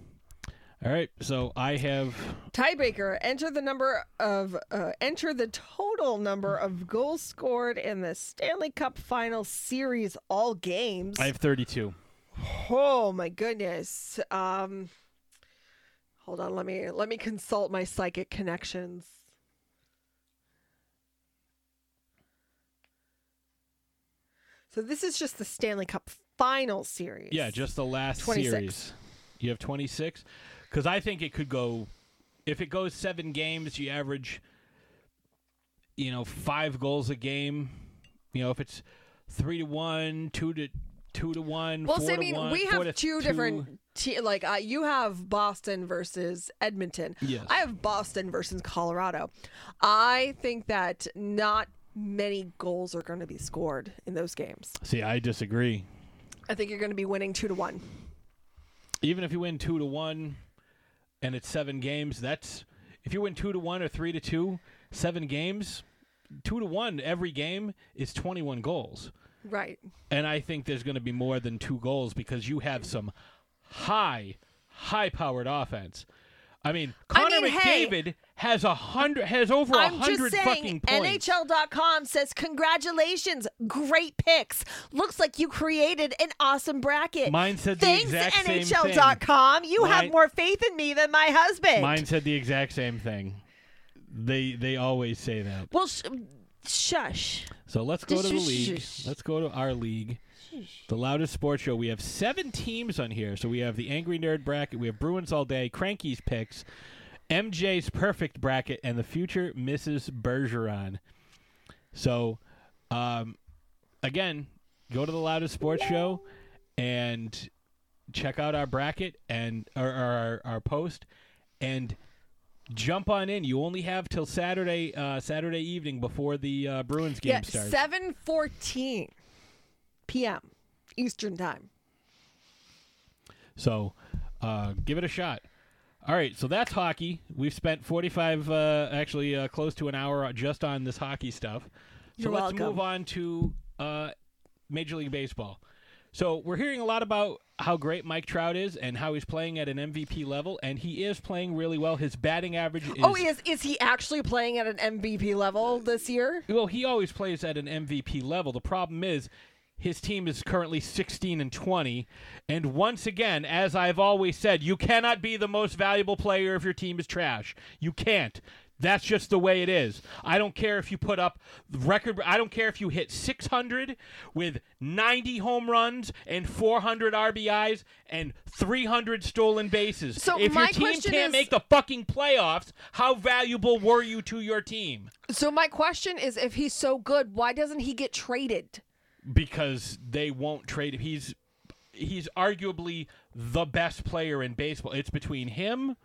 All right, so I have Tiebreaker: Enter the number of uh, enter the total number of goals scored in the Stanley Cup Final Series, all games. I have 32. oh my goodness. Um, hold on, let me let me consult my psychic connections. So this is just the Stanley Cup final series. Yeah, just the last 26. series. You have 26? Because I think it could go, if it goes seven games, you average, you know, five goals a game. You know, if it's three to one, two to two to one, Well, so, I mean, one, we have two two. different. Te- like uh, you have Boston versus Edmonton. Yes. I have Boston versus Colorado. I think that not many goals are going to be scored in those games. See, I disagree. I think you're going to be winning two to one. Even if you win two to one, and it's seven games, that's if you win two to one or three to two, seven games, two to one every game is 21 goals. Right. And I think there's going to be more than two goals because you have some high, high-powered offense. I mean, I Connor mean, hey- McDavid has a hundred, has over a hundred fucking points. NHL.com says, Congratulations, great picks. Looks like you created an awesome bracket. Mine said the Thanks, exact same thing. NHL.com. You have more faith in me than my husband. Mine said the exact same thing. They they always say that. well, sh- shush. So let's go to the league. Let's go to our league. The loudest sports show. We have seven teams on here. So we have the Angry Nerd bracket. We have Bruins all day, Cranky's picks, MJ's perfect bracket, and the future Mrs. Bergeron. So, um, again, go to the loudest sports show and check out our bracket and or, or our, our post and jump on in. You only have till Saturday uh, Saturday evening before the uh, Bruins game Yeah, starts. 7:14 p.m. Eastern Time. So uh, give it a shot. All right, so that's hockey. We've spent 45, uh, actually uh, close to an hour just on this hockey stuff. So You're let's welcome. move on to uh, Major League Baseball. So we're hearing a lot about how great Mike Trout is and how he's playing at an MVP level, and he is playing really well. His batting average is oh, is is he actually playing at an MVP level this year? Well, he always plays at an MVP level. The problem is his team is currently 16 and 20, and once again, as I've always said, you cannot be the most valuable player if your team is trash. You can't. That's just the way it is. I don't care if you put up record. I don't care if you hit 600 with 90 home runs and 400 RBIs and 300 stolen bases. So if your team can't is- make the fucking playoffs, how valuable were you to your team? So my question is, if he's so good, why doesn't he get traded? Because they won't trade him. He's he's arguably the best player in baseball. It's between him,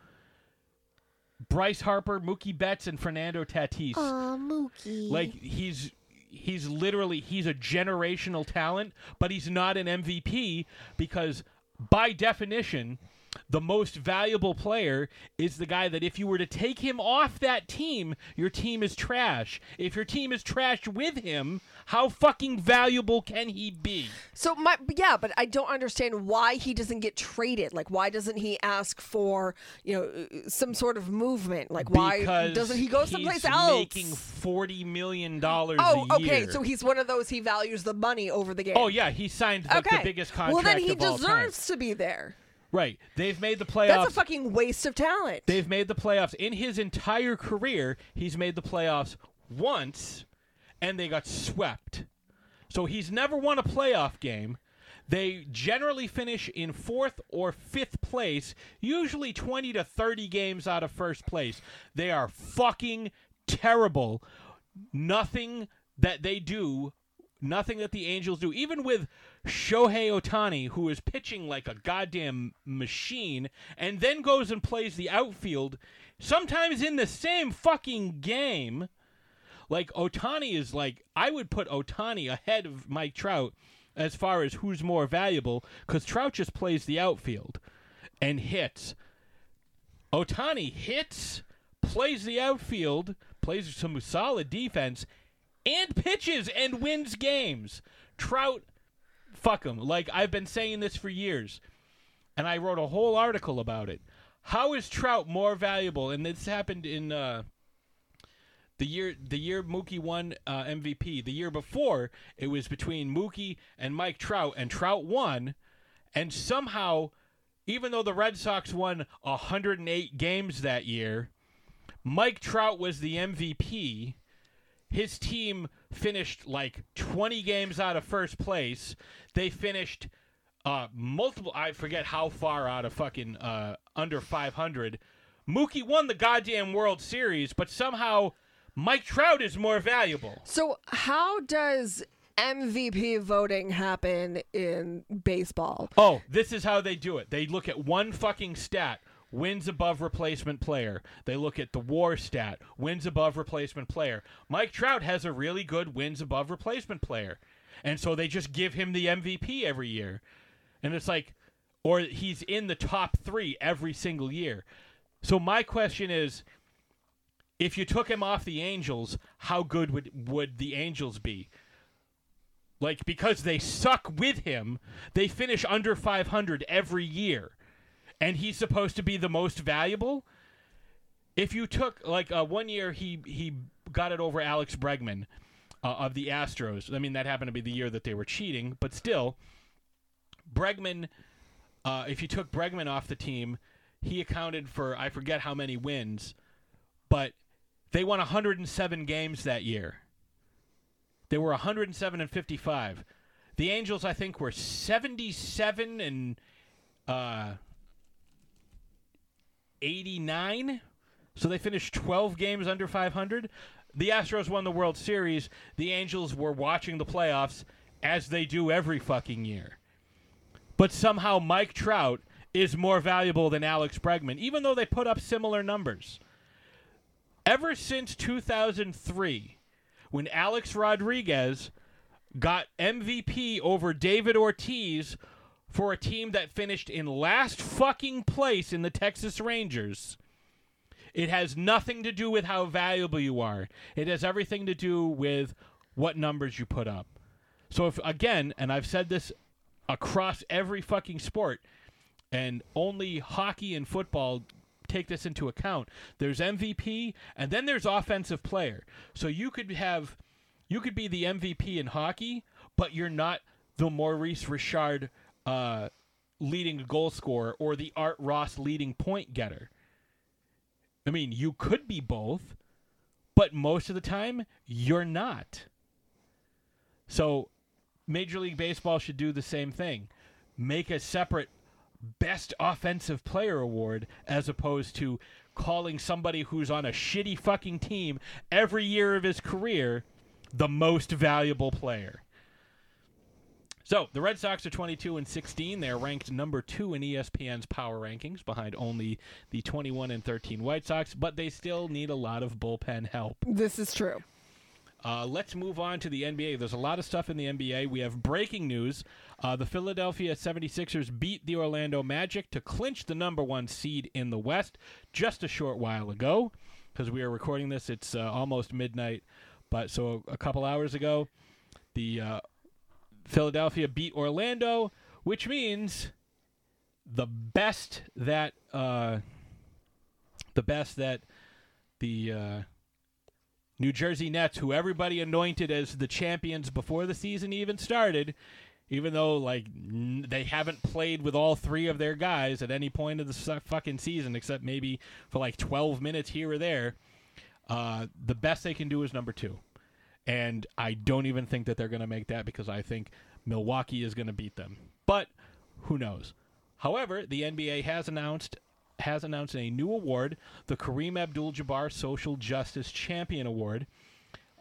Bryce Harper, Mookie Betts, and Fernando Tatis. Mookie. Like he's he's literally he's a generational talent, but he's not an MVP because by definition, the most valuable player is the guy that if you were to take him off that team, your team is trash. If your team is trash with him, how fucking valuable can he be? So my yeah, but I don't understand why he doesn't get traded. Like why doesn't he ask for you know some sort of movement? Like why because doesn't he go someplace else? making forty million dollars oh, okay. year. So he's one of those he values the money over the game. Oh yeah, he signed like, okay. the biggest contract well, then he deserves to be there. Right. They've made the playoffs. That's a fucking waste of talent. They've made the playoffs in his entire career. He's made the playoffs once, and they got swept. So he's never won a playoff game. They generally finish in fourth or fifth place, usually 20 to 30 games out of first place. They are fucking terrible. Nothing that they do, nothing that the Angels do, even with Shohei Ohtani, who is pitching like a goddamn machine, and then goes and plays the outfield, sometimes in the same fucking game. Like Ohtani is like I would put Ohtani ahead of Mike Trout as far as who's more valuable because Trout just plays the outfield and hits. Ohtani hits, plays the outfield, plays some solid defense, and pitches and wins games. Trout, fuck him. Like I've been saying this for years, and I wrote a whole article about it. How is Trout more valuable? And this happened in uh, the year the year Mookie won uh, MVP. The year before, it was between Mookie and Mike Trout, and Trout won. And somehow, even though the Red Sox won 108 games that year, Mike Trout was the MVP. His team finished like 20 games out of first place. They finished uh, multiple. I forget how far out of fucking uh, under 500. Mookie won the goddamn World Series, but somehow Mike Trout is more valuable. So, how does MVP voting happen in baseball? Oh, this is how they do it. They look at one fucking stat. Wins above replacement player. They look at the war stat. Wins above replacement player. Mike Trout has a really good wins above replacement player. And so they just give him the MVP every year. And it's like, or he's in the top three every single year. So my question is if you took him off the Angels, how good would, would the Angels be? Like, because they suck with him, they finish under 500 every year. And he's supposed to be the most valuable. If you took, like, uh, one year he, he got it over Alex Bregman uh, of the Astros. I mean, that happened to be the year that they were cheating, but still, Bregman, uh, if you took Bregman off the team, he accounted for, I forget how many wins, but they won 107 games that year. They were 107 and 55. The Angels, I think, were 77 and uh, 89. So they finished 12 games under 500. The Astros won the World Series. The Angels were watching the playoffs as they do every fucking year. But somehow Mike Trout is more valuable than Alex Bregman, even though they put up similar numbers. Ever since 2003, when Alex Rodriguez got MVP over David Ortiz for a team that finished in last fucking place in the Texas Rangers. It has nothing to do with how valuable you are. It has everything to do with what numbers you put up. So if again, and I've said this across every fucking sport, and only hockey and football take this into account. There's MVP and then there's offensive player. So you could have you could be the MVP in hockey, but you're not the Maurice Richard uh, leading goal scorer or the Art Ross leading point getter. I mean, you could be both, but most of the time you're not. So Major League Baseball should do the same thing. Make a separate best offensive player award as opposed to calling somebody who's on a shitty fucking team every year of his career the most valuable player. So the Red Sox are 22 and 16. They're ranked number two in ESPN's power rankings, behind only the 21 and 13 White Sox. But they still need a lot of bullpen help. This is true. Uh, let's move on to the NBA. There's a lot of stuff in the NBA. We have breaking news. Uh, the Philadelphia 76ers beat the Orlando Magic to clinch the number one seed in the West just a short while ago. Because we are recording this, it's uh, almost midnight. But so a couple hours ago, the uh, Philadelphia beat Orlando, which means the best that uh, the best that the uh, New Jersey Nets, who everybody anointed as the champions before the season even started, even though like n- they haven't played with all three of their guys at any point of the su- fucking season, except maybe for like 12 minutes here or there. Uh, the best they can do is number two, and I don't even think that they're going to make that because I think Milwaukee is going to beat them. But who knows? However, the NBA has announced has announced a new award, the Kareem Abdul-Jabbar Social Justice Champion Award.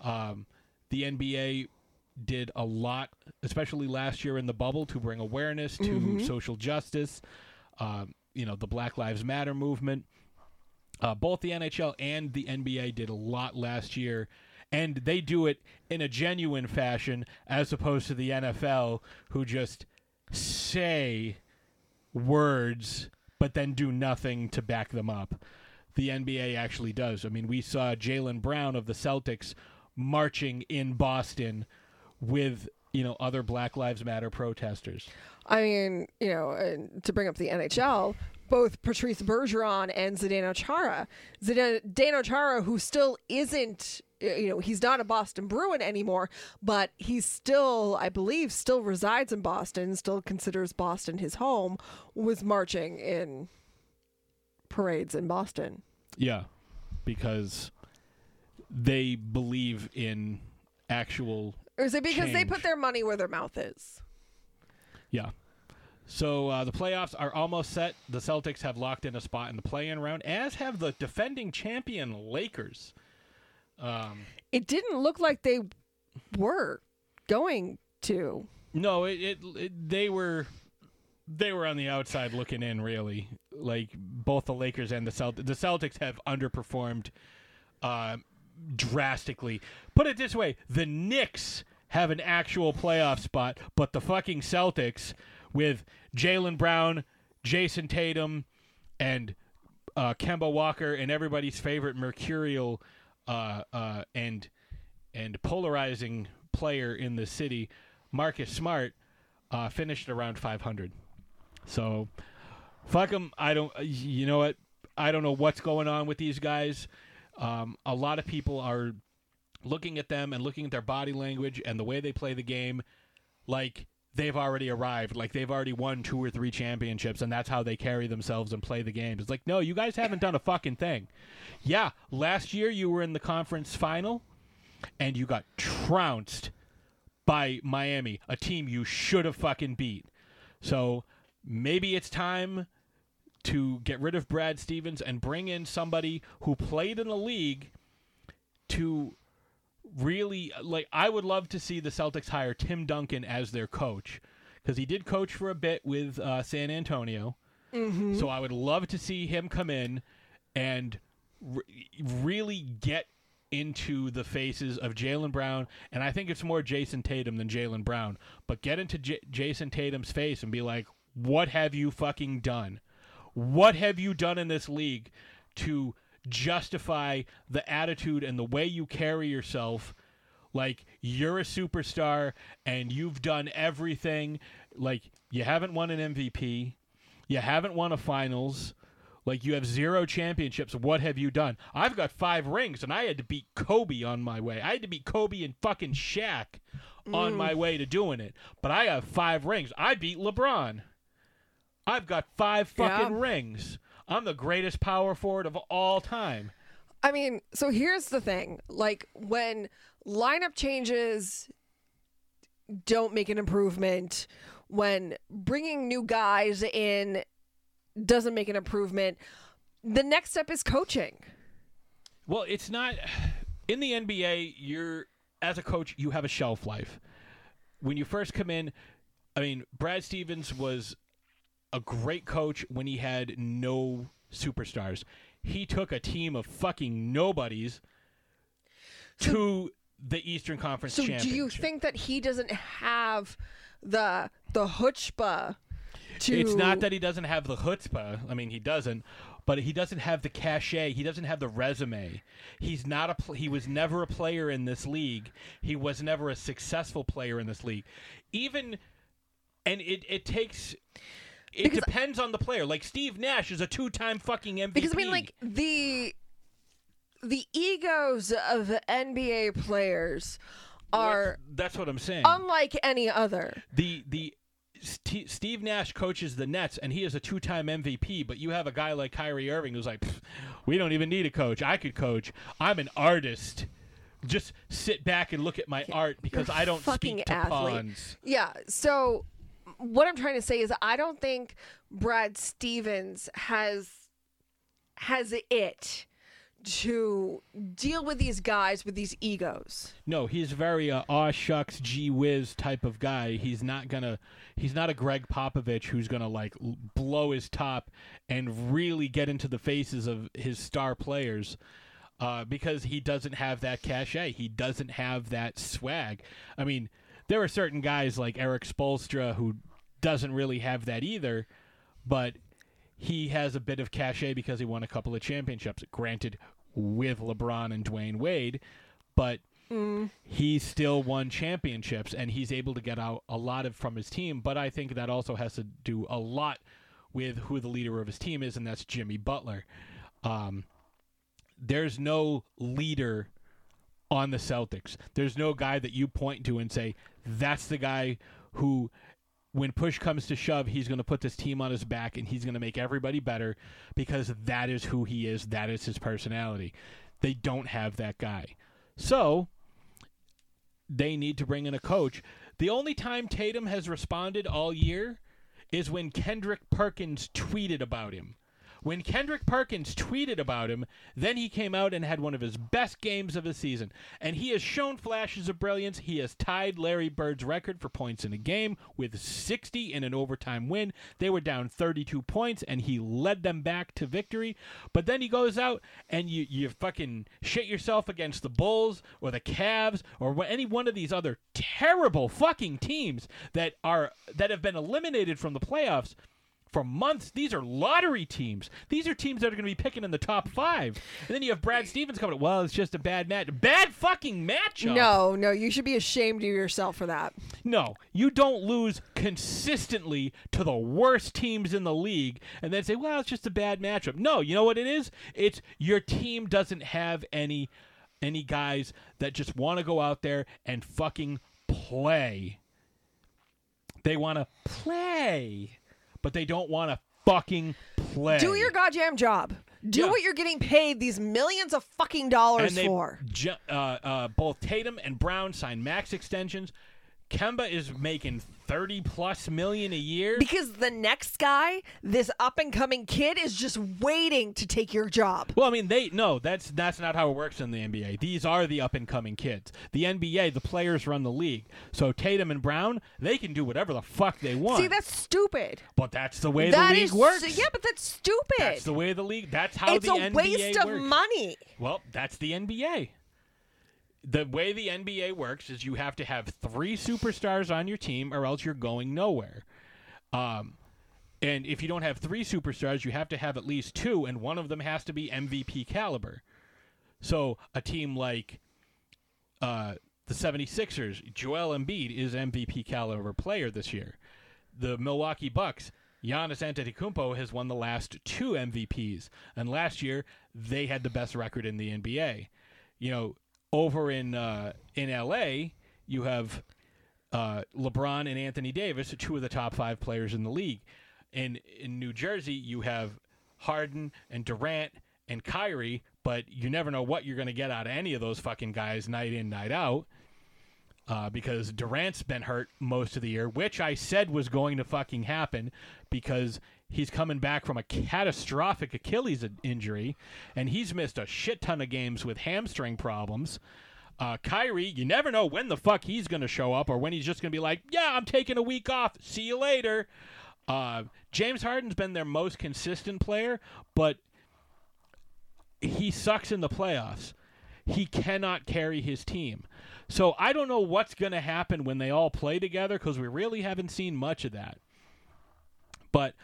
Um, the NBA did a lot, especially last year in the bubble, to bring awareness to social justice. Um, you know, the Black Lives Matter movement. Uh, both the NHL and the NBA did a lot last year, and they do it in a genuine fashion as opposed to the NFL, who just say words but then do nothing to back them up. The NBA actually does. I mean, we saw Jaylen Brown of the Celtics marching in Boston with you know other Black Lives Matter protesters. I mean, you know, to bring up the NHL, both Patrice Bergeron and Zdeno Chara. Zdeno Chara, who still isn't, uh, you know, he's not a Boston Bruin anymore, but he's still, I believe, still resides in Boston, still considers Boston his home, was marching in parades in Boston. Yeah, because they believe in actual Or is it because they put their money where their mouth is? Yeah. So uh, the playoffs are almost set. The Celtics have locked in a spot in the play-in round, as have the defending champion Lakers. Um, It didn't look like they were going to. no, it, it, it they were they were on the outside looking in. Really, like both the Lakers and the Celtics. The Celtics have underperformed uh, drastically. Put it this way: the Knicks have an actual playoff spot, but the fucking Celtics, with Jaylen Brown, Jayson Tatum, and uh, Kemba Walker, and everybody's favorite mercurial uh, uh, and and polarizing player in the city, Marcus Smart, uh, finished around 500. So, fuck them. I don't. You know what? I don't know what's going on with these guys. Um, a lot of people are looking at them and looking at their body language and the way they play the game, like they've already arrived, like they've already won two or three championships, and that's how they carry themselves and play the game. It's like, no, you guys haven't done a fucking thing. Yeah, last year you were in the conference final, and you got trounced by Miami, a team you should have fucking beat. So maybe it's time to get rid of Brad Stevens and bring in somebody who played in the league to really like I would love to see the Celtics hire Tim Duncan as their coach because he did coach for a bit with uh, San Antonio. So I would love to see him come in and re- really get into the faces of Jaylen Brown, and I think it's more Jayson Tatum than Jaylen Brown. But get into J- Jayson Tatum's face and be like, "What have you fucking done? What have you done in this league to justify the attitude and the way you carry yourself?" Like you're a superstar and you've done everything. Like you haven't won an MVP, you haven't won a finals. Like you have zero championships. What have you done? I've got five rings, and I had to beat Kobe on my way. I had to beat Kobe and fucking Shaq on my mm. way to doing it. But I have five rings. I beat LeBron. I've got five fucking Yeah. rings. I'm the greatest power forward of all time. I mean, so here's the thing. Like when lineup changes don't make an improvement, when bringing new guys in doesn't make an improvement, the next step is coaching. Well, it's not in the NBA. You're as a coach, you have a shelf life. When you first come in, I mean, Brad Stevens was a great coach when he had no superstars. He took a team of fucking nobodies to the Eastern Conference So Championship. do you think that he doesn't have the the chutzpah to It's not that he doesn't have the chutzpah. I mean, he doesn't, but he doesn't have the cachet. He doesn't have the resume. He's not a. Pl- he was never a player in this league. He was never a successful player in this league. Even, and it it takes. It Because- depends on the player. Like Steve Nash is a two-time fucking MVP. because I mean like the the egos of NBA players are that's what I'm saying. unlike any other. the the St- Steve Nash coaches the Nets, and he is a two-time MVP. But you have a guy like Kyrie Irving who's like, we don't even need a coach. I could coach. I'm an artist. Just sit back and look at my art because I don't fucking speak to athlete. pawns. Yeah. So what I'm trying to say is I don't think Brad Stevens has has it to deal with these guys with these egos. No, he's very uh, aw shucks, gee whiz type of guy. He's not gonna. He's not a Gregg Popovich who's gonna like l- blow his top and really get into the faces of his star players. Uh, because he doesn't have that cachet. He doesn't have that swag. I mean, there are certain guys like Erik Spoelstra who doesn't really have that either, but he has a bit of cachet because he won a couple of championships. Granted, with LeBron and Dwyane Wade, but he still won championships and he's able to get out a lot of from his team. But I think that also has to do a lot with who the leader of his team is, and that's Jimmy Butler. Um, there's no leader on the Celtics. There's no guy that you point to and say that's the guy who when push comes to shove, he's going to put this team on his back and he's going to make everybody better because that is who he is. That is his personality. They don't have that guy. So they need to bring in a coach. The only time Tatum has responded all year is when Kendrick Perkins tweeted about him. When Kendrick Perkins tweeted about him, then he came out and had one of his best games of the season. And he has shown flashes of brilliance. He has tied Larry Bird's record for points in a game with 60 in an overtime win. They were down 32 points and he led them back to victory. But then he goes out and you, you fucking shit yourself against the Bulls or the Cavs or any one of these other terrible fucking teams that are that have been eliminated from the playoffs for months. These are lottery teams. These are teams that are going to be picking in the top five. And then you have Brad Stevens coming. Well, it's just a bad match. Bad fucking matchup. No, no, you should be ashamed of yourself for that. No, you don't lose consistently to the worst teams in the league and then say, "Well, it's just a bad matchup." No, you know what it is? It's your team doesn't have any any guys that just want to go out there and fucking play. They want to play, but they don't want to fucking play. Do your goddamn job. Do Yeah. what you're getting paid these millions of fucking dollars and they for. ju- uh, uh, both Tatum and Brown signed max extensions. Kemba is making thirty plus million a year. Because the next guy, this up and coming kid, is just waiting to take your job. Well, I mean, they no, that's that's not how it works in the NBA. These are the up and coming kids. The NBA, the players run the league. So Tatum and Brown, they can do whatever the fuck they want. See, that's stupid. but that's the way That the league is- works. Yeah, but that's stupid. that's the way the league. That's how it's the NBA works. It's a waste of works. money. Well, that's the NBA. The way the NBA works is you have to have three superstars on your team, or else you're going nowhere. Um, and if you don't have three superstars, you have to have at least two, and one of them has to be MVP caliber. So a team like uh, the 76ers, Joel Embiid is MVP caliber player this year. The Milwaukee Bucks, Giannis Antetokounmpo has won the last two MVPs, and last year they had the best record in the NBA. You know, over in uh, in LA, you have uh, LeBron and Anthony Davis, two of the top five players in the league. In in New Jersey, you have Harden and Durant and Kyrie, but you never know what you're going to get out of any of those fucking guys night in, night out. Uh, because Durant's been hurt most of the year, which I said was going to fucking happen because he's coming back from a catastrophic Achilles injury, and he's missed a shit ton of games with hamstring problems. Uh, Kyrie, you never know when the fuck he's going to show up or when he's just going to be like, yeah, I'm taking a week off. See you later. Uh, James Harden's been their most consistent player, but he sucks in the playoffs. He cannot carry his team. So I don't know what's going to happen when they all play together because we really haven't seen much of that. But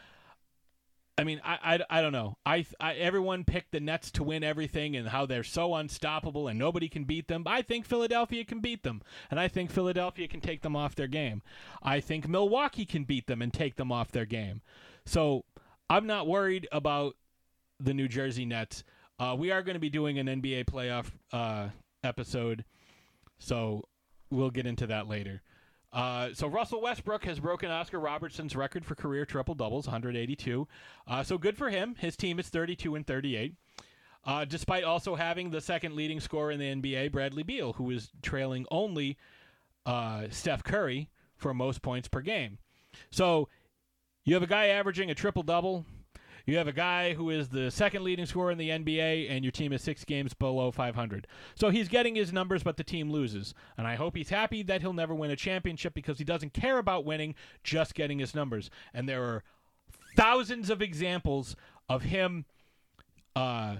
I mean, I, I, I don't know. I, I everyone picked the Nets to win everything and how they're so unstoppable and nobody can beat them. I think Philadelphia can beat them, and I think Philadelphia can take them off their game. I think Milwaukee can beat them and take them off their game. So I'm not worried about the New Jersey Nets. Uh, we are going to be doing an NBA playoff uh, episode, so we'll get into that later. Uh, so Russell Westbrook has broken Oscar Robertson's record for career triple doubles, 182. Uh, so good for him. His team is 32 and 38. Uh, despite also having the second leading scorer in the NBA, Bradley Beal, who is trailing only uh, Steph Curry for most points per game. So you have a guy averaging a triple double. You have a guy who is the second leading scorer in the NBA, and your team is six games below 500. So he's getting his numbers, but the team loses. And I hope he's happy that he'll never win a championship because he doesn't care about winning, just getting his numbers. And there are thousands of examples of him uh,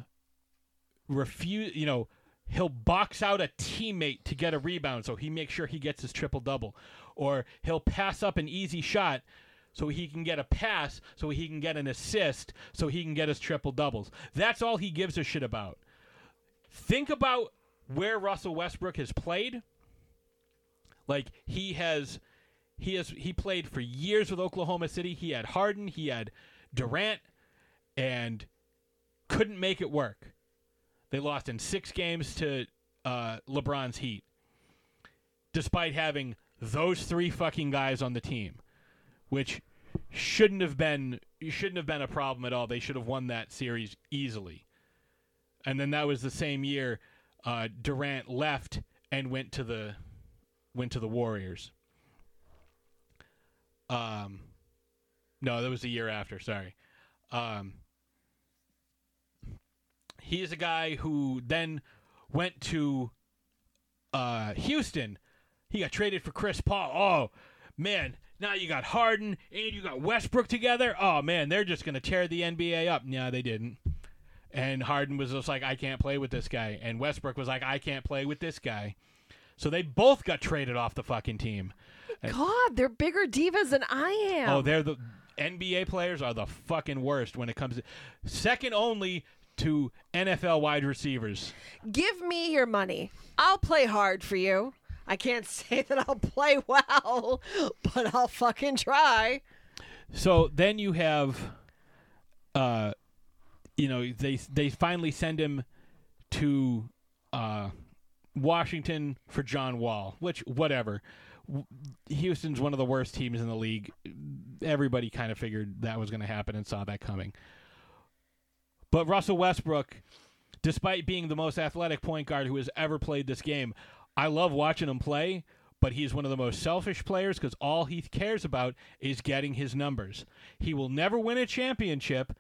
refuse, you know, he'll box out a teammate to get a rebound so he makes sure he gets his triple double. Or he'll pass up an easy shot so he can get a pass, so he can get an assist, so he can get his triple doubles. That's all he gives a shit about. Think about where Russell Westbrook has played. Like he has he has he played for years with Oklahoma City. He had Harden, he had Durant and couldn't make it work. They lost in 6 games to uh, LeBron's Heat despite having those three fucking guys on the team which shouldn't have been shouldn't have been a problem at all. They should have won that series easily. And then that was the same year uh, Durant left and went to the went to the Warriors. Um, No, that was the year after. Sorry. Um, he is a guy who then went to uh, Houston. He got traded for Chris Paul. Oh man, now you got Harden and you got Westbrook together. Oh man, they're just gonna tear the NBA up. Yeah, they didn't. And Harden was just like, I can't play with this guy. And Westbrook was like, I can't play with this guy. So they both got traded off the fucking team. God, they're bigger divas than I am. Oh, they're the NBA players are the fucking worst when it comes to second only to NFL wide receivers. Give me your money. I'll play hard for you. I can't say that I'll play well, but I'll fucking try. So then you have, uh, you know, they they finally send him to uh, Washington for John Wall, which whatever. Houston's one of the worst teams in the league. Everybody kind of figured that was going to happen and saw that coming. But Russell Westbrook, despite being the most athletic point guard who has ever played this game, I love watching him play, but he's one of the most selfish players because all he cares about is getting his numbers. He will never win a championship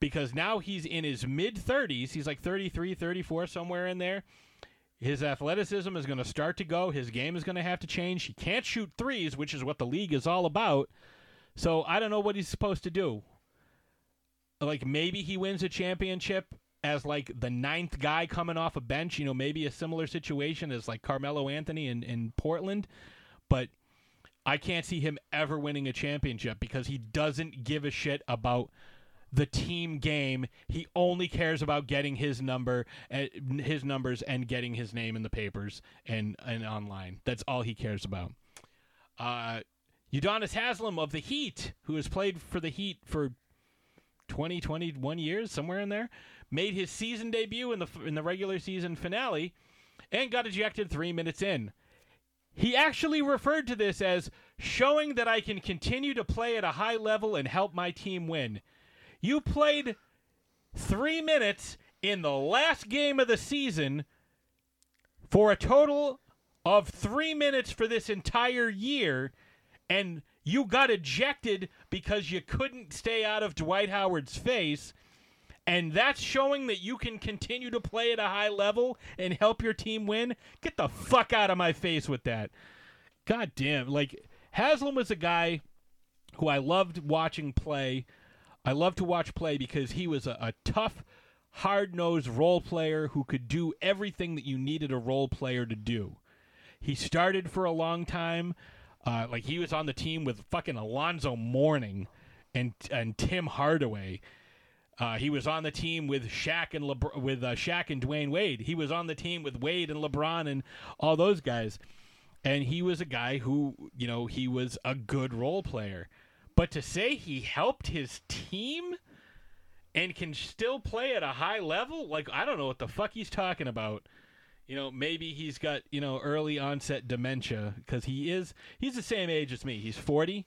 because now he's in his mid 30s. He's like 33, 34, somewhere in there. His athleticism is going to start to go. His game is going to have to change. He can't shoot threes, which is what the league is all about. So I don't know what he's supposed to do. Like maybe he wins a championship as like the ninth guy coming off a bench. You know, maybe a similar situation as like Carmelo Anthony in, in Portland. But I can't see him ever winning a championship because he doesn't give a shit about the team game. He only cares about getting his number, uh, his numbers, and getting his name in the papers and and online. That's all he cares about. Uh, Udonis Haslem of the Heat, who has played for the Heat for 20, 21 years, somewhere in there, made his season debut in the in the regular season finale, and got ejected three minutes in. He actually referred to this as showing that I can continue to play at a high level and help my team win. You played three minutes in the last game of the season for a total of three minutes for this entire year, and you got ejected because you couldn't stay out of Dwight Howard's face. And that's showing that you can continue to play at a high level and help your team win. Get the fuck out of my face with that. God damn. Like, Haslem was a guy who I loved watching play. I loved to watch play because he was a, a tough, hard nosed role player who could do everything that you needed a role player to do. He started for a long time. Uh, like he was on the team with fucking Alonzo Mourning and and Tim Hardaway. Uh, he was on the team with Shaq and Lebr- with uh, Shaq and Dwyane Wade. He was on the team with Wade and LeBron and all those guys. And he was a guy who, you know, he was a good role player. But to say he helped his team and can still play at a high level, like I don't know what the fuck he's talking about. You know, maybe he's got, you know, early onset dementia because he is he's the same age as me. He's 40.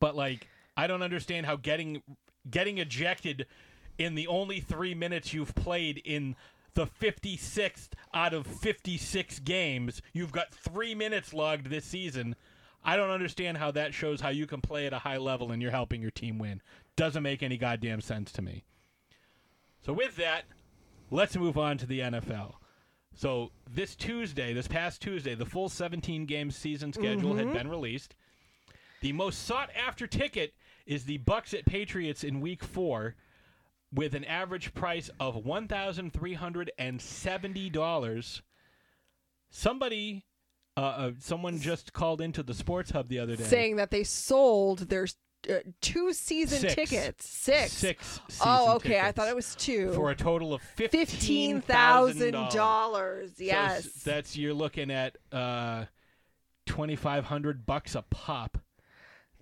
But like I don't understand how getting getting ejected in the only 3 minutes you've played in the 56th out of 56 games, you've got 3 minutes logged this season. I don't understand how that shows how you can play at a high level and you're helping your team win. Doesn't make any goddamn sense to me. So with that, let's move on to the NFL. So this Tuesday, this past Tuesday, the full 17 game season schedule had been released. The most sought after ticket is the Bucs at Patriots in week 4 with an average price of $1,370. Somebody uh, uh, someone just called into the Sports Hub the other day. Saying that they sold their uh, two season Six. tickets. Six. Six. Oh, okay. I thought it was two. for a total of Fifteen thousand dollars. dollars. So Yes. that's you're looking at uh, twenty five hundred bucks a pop.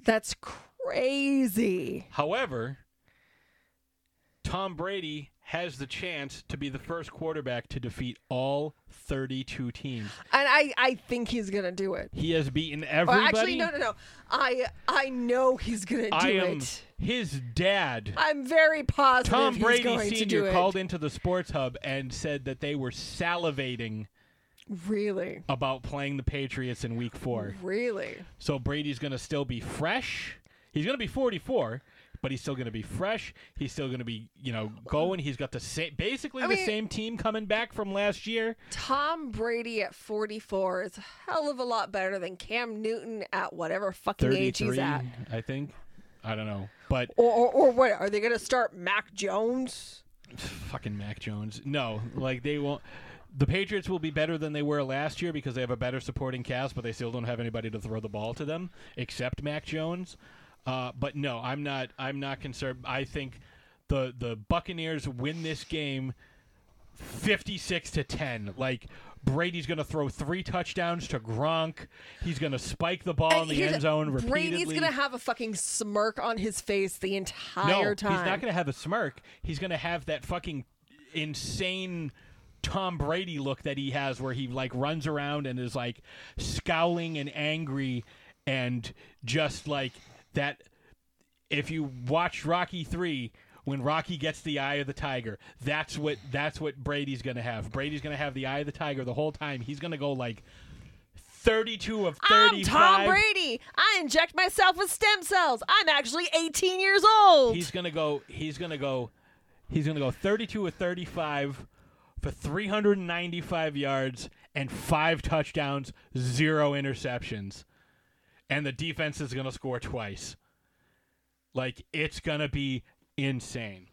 That's crazy. However, Tom Brady has the chance to be the first quarterback to defeat all 32 teams. And I, I think he's gonna do it. He has beaten everybody. actually, no, no, no. I I know he's gonna do I am it. his dad. I'm very positive Tom he's Brady going to do Sr. it. called into the Sports Hub and said that they were salivating Really, about playing the Patriots in week four. really. So Brady's going to still be fresh. He's going to be 44, but he's still going to be fresh. He's still going to be, you know, going. He's got the same, basically I the mean- same team coming back from last year. Tom Brady at 44 is a hell of a lot better than Cam Newton at whatever fucking age he's at. I think. I don't know, but Or, or, or what? Are they going to start Mac Jones? fucking Mac Jones. No, like they won't. The Patriots will be better than they were last year because they have a better supporting cast, but they still don't have anybody to throw the ball to them except Mac Jones. Uh, but no, I'm not. I'm not concerned. I think the the Buccaneers win this game, fifty six to ten. Like Brady's going to throw three touchdowns to Gronk. He's going to spike the ball in the end zone repeatedly. Brady's going to have a fucking smirk on his face the entire no, time. he's not going to have a smirk. He's going to have that fucking insane Tom Brady look that he has, where he like runs around and is like scowling and angry, and just like that. If you watch Rocky three. When Rocky gets the eye of the tiger, that's what that's what Brady's gonna have. Brady's gonna have the eye of the tiger the whole time. He's gonna go like thirty-two of 35. I'm. Tom Brady. I inject myself with stem cells. I'm actually 18 years old. He's gonna go. He's gonna go. He's gonna go 32 of 35 for 395 yards and five touchdowns, zero interceptions, and the defense is gonna score twice. Like it's gonna be insane.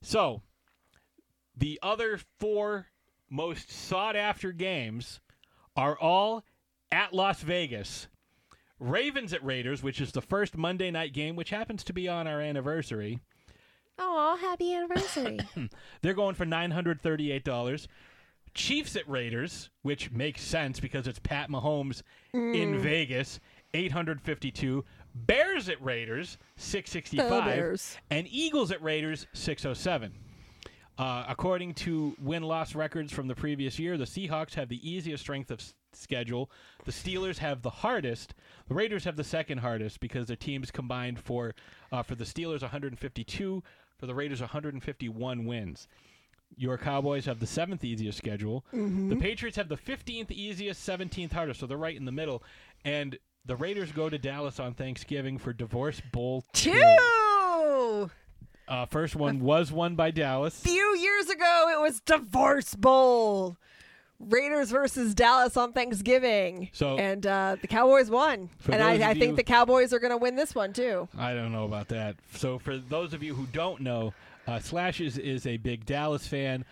So, the other four most sought after games are all at Las Vegas. Ravens at Raiders, which is the first Monday night game, which happens to be on our anniversary. oh, happy anniversary. They're going for nine hundred thirty-eight dollars. Chiefs at Raiders, which makes sense because it's Pat Mahomes in mm. Vegas, eight hundred fifty-two. Bears at Raiders, six The Bears. and Eagles at Raiders, six oh seven. Uh, according to win-loss records from the previous year, the Seahawks have the easiest strength of s- schedule. The Steelers have the hardest. The Raiders have the second hardest because their teams combined for uh, for the Steelers 152, for the Raiders 151 wins. Your Cowboys have the seventh easiest schedule. The Patriots have the 15th easiest, 17th hardest, so they're right in the middle. And the Raiders go to Dallas on Thanksgiving for Divorce Bowl Two. Uh, first one was won by Dallas. A Few years ago, it was Divorce Bowl. Raiders versus Dallas on Thanksgiving. So- and uh, the Cowboys won. And I, I you- think the Cowboys are going to win this one too. I don't know about that. So, for those of you who don't know, uh, Slash is, is a big Dallas fan.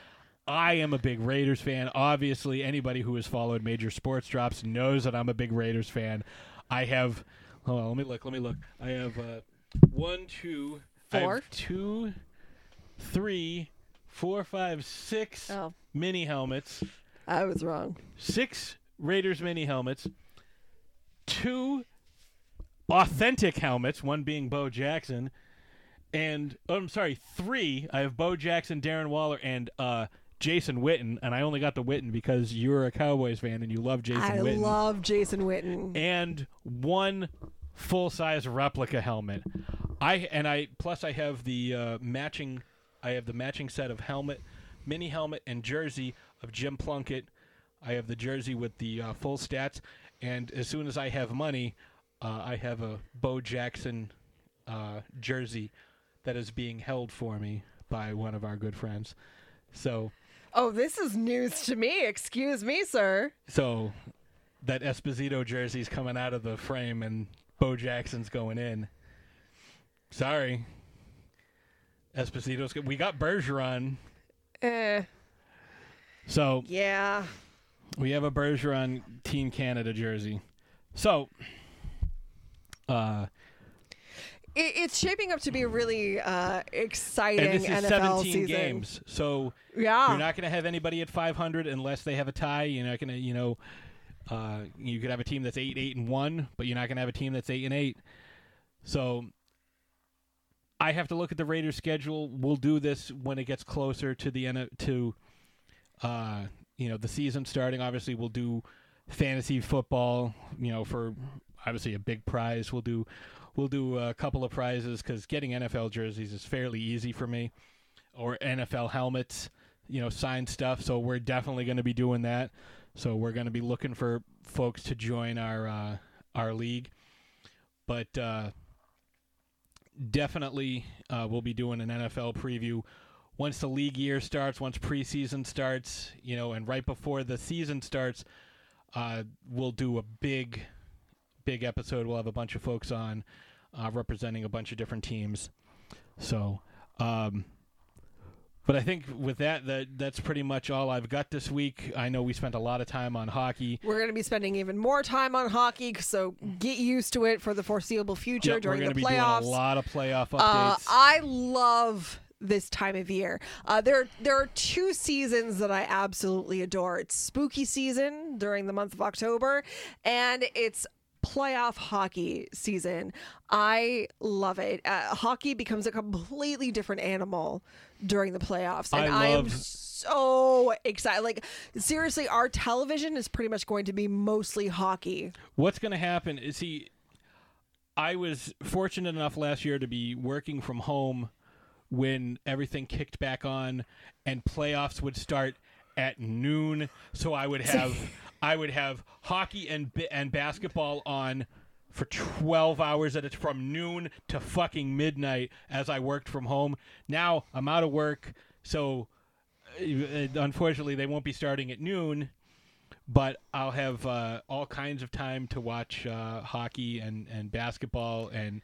I am a big Raiders fan. Obviously, anybody who has followed major sports drops knows that I'm a big Raiders fan. I have. Hold on, let me look. Let me look. I have uh, one, I have two, three, four, five, six Oh. mini helmets. I was wrong. six Raiders mini helmets, two authentic helmets, one being Bo Jackson, and oh, I'm sorry, three. I have Bo Jackson, Darren Waller, and uh, Jason Witten, and I only got the Witten because you're a Cowboys fan and you love Jason I Witten. I love Jason Witten. and one full size replica helmet. I and I plus I have the uh, matching. I have the matching set of helmet, mini helmet, and jersey of Jim Plunkett. I have the jersey with the uh, full stats, and as soon as I have money, uh, I have a Bo Jackson uh, jersey that is being held for me by one of our good friends. So, Oh, this is news to me. Excuse me, sir. so that Esposito jersey's coming out of the frame, and Bo Jackson's going in. Sorry, Esposito's. We got Bergeron, Eh, so yeah. we have a Bergeron Team Canada jersey. So, uh, It, it's shaping up to be a really uh, exciting and this is NFL 17 season. games. So Yeah. you're not going to have anybody at 500 unless they have a tie. You're not going to, you know, uh, you could have a team that's eight, eight, and one, but you're not going to have a team that's eight and eight. So I have to look at the Raiders' schedule. We'll do this when it gets closer to the end of, to, uh, you know, the season starting. Obviously, we'll do fantasy football. You know, for obviously a big prize. We'll do we'll do a couple of prizes because getting NFL jerseys is fairly easy for me, or NFL helmets. You know, signed stuff. So we're definitely going to be doing that. So we're going to be looking for folks to join our uh, our league. But uh, definitely uh, we'll be doing an NFL preview once the league year starts, once preseason starts, you know, and right before the season starts, uh, we'll do a big, big episode. We'll have a bunch of folks on uh, representing a bunch of different teams. So, um, but I think with that, that that's pretty much all I've got this week. I know we spent a lot of time on hockey. We're going to be spending even more time on hockey, so get used to it for the foreseeable future Yep, during we're the gonna playoffs. doing a lot of playoff Uh. I love this time of year. Uh, there, there are two seasons that I absolutely adore. It's spooky season during the month of October, and it's playoff hockey season. I love it. Uh, hockey becomes a completely different animal during the playoffs, and I I, am so excited. Like seriously, our television is pretty much going to be mostly hockey. What's going to happen is he. I was fortunate enough last year to be working from home when everything kicked back on and playoffs would start at noon. So I would have I would have hockey and and basketball on for 12 hours at it from noon to fucking midnight as I worked from home. Now I'm out of work, so uh, unfortunately they won't be starting at noon but I'll have uh, all kinds of time to watch uh, hockey and, and basketball, and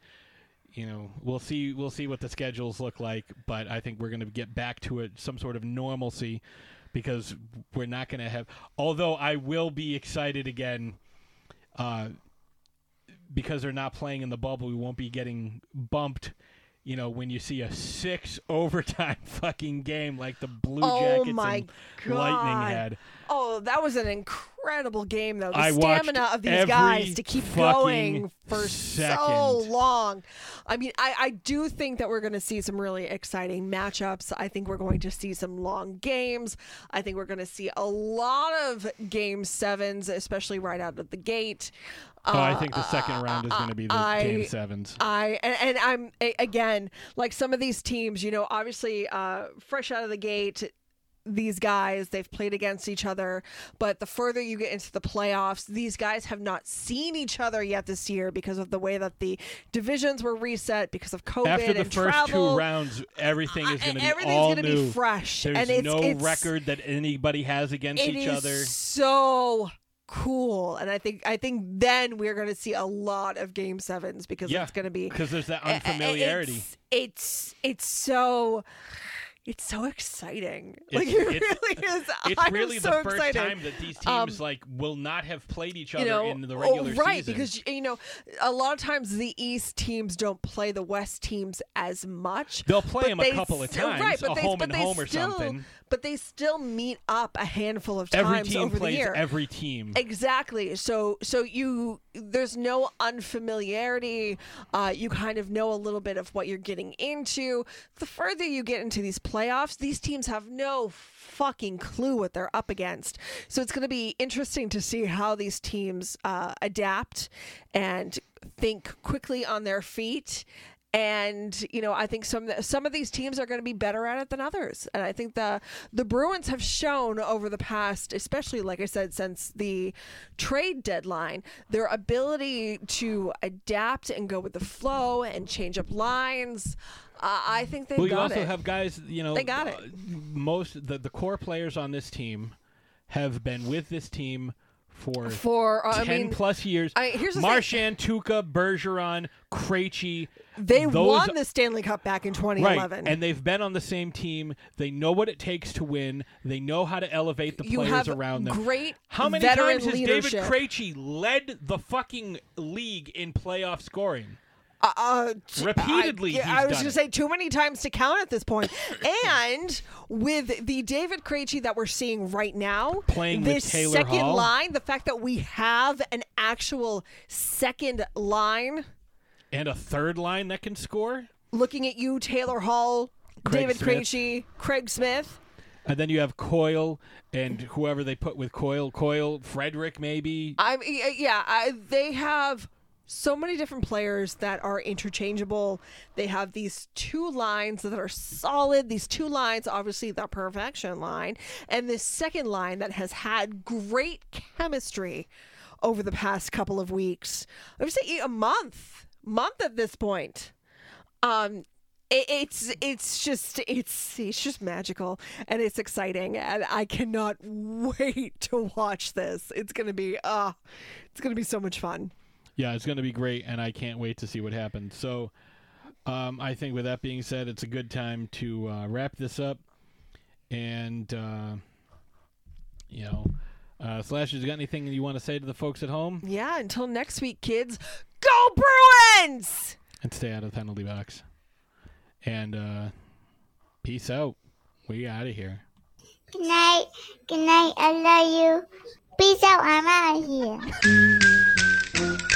you know we'll see we'll see what the schedules look like. But I think we're going to get back to it some sort of normalcy because we're not going to have. Although I will be excited again. Uh, because they're not playing in the bubble, we won't be getting bumped. You know, when you see a six overtime fucking game like the Blue Oh Jackets my and Lightning had. Oh, that was an incredible game, though. The I stamina of these guys to keep going for so long. I mean, I, I do think that we're going to see some really exciting matchups. I think we're going to see some long games. I think we're going to see a lot of game sevens, especially right out of the gate. Oh, I Uh, think the second round is going to be the I- game sevens. I and, and I'm again like some of these teams, you know, obviously uh, fresh out of the gate. These guys, they've played against each other, but the further you get into the playoffs, these guys have not seen each other yet this year because of the way that the divisions were reset because of COVID After the and first travel. two rounds, everything is uh, going to be everything's all gonna be new. fresh, There's and it's- no it's- record that anybody has against each other. so cool, and I think I think then we're going to see a lot of game sevens because Yeah, it's going to be because there's that unfamiliarity. It's, it's it's so it's so exciting. like it it's- really is. It's really so the first excited. time that these Um, teams like will not have played each you other know, in the regular oh, regular right? season. Because you know, a lot of times the East teams don't play the West teams as much. They'll play them a couple of times, right? But a they, home but and home or still, something. But they still meet up a handful of every times team over plays the year. every team. Exactly. So so you there's no unfamiliarity. Uh, you kind of know a little bit of what you're getting into. The further you get into these playoffs, these teams have no fucking clue what they're up against. So it's going to be interesting to see how these teams uh, adapt and think quickly on their feet. And you know, I think some some of these teams are going to be better at it than others. And I think the the Bruins have shown over the past, especially like I said, since the trade deadline, their ability to adapt and go with the flow and change up lines. Uh, I think they've well, you got also it. have guys. You know, They got it. uh, most the the core players on this team have been with this team for for uh, I ten mean, plus years. I- here's. Marchand, Tuukka, Bergeron, Krejci. They those- won the Stanley Cup back in 2011. Right, and they've been on the same team. They know what it takes to win. They know how to elevate the you players around them. great How many times has leadership. David Krejci led the fucking league in playoff scoring? uh, t- Repeatedly, I, I was going to say too many times to count at this point. and with the David Krejci that we're seeing right now, Playing this second Hall. line, the fact that we have an actual second line, And a third line that can score. looking at you, Taylor Hall, Craig David Smith. Krejci, Craig Smith. And then you have Coyle and whoever they put with Coyle, Coyle, Frederic maybe. I yeah, I, they have so many different players that are interchangeable. They have these two lines that are solid. These two lines, obviously, the perfection line, and this second line that has had great chemistry over the past couple of weeks. I would say a month, month at this point. Um, it, it's it's just it's it's just magical and it's exciting and I cannot wait to watch this. It's gonna be uh it's gonna be so much fun. Yeah, it's to be great, and I can't wait to see what happens. So, um, I think with that being said, it's a good time to uh, wrap this up. And, uh, you know, uh, Slash, you got anything you want to say to the folks at home? Yeah, until next week, kids. Go Bruins! And stay out of the penalty box. And uh, peace out. We out of here. Good night. Good night. I love you. Peace out. I'm out of here.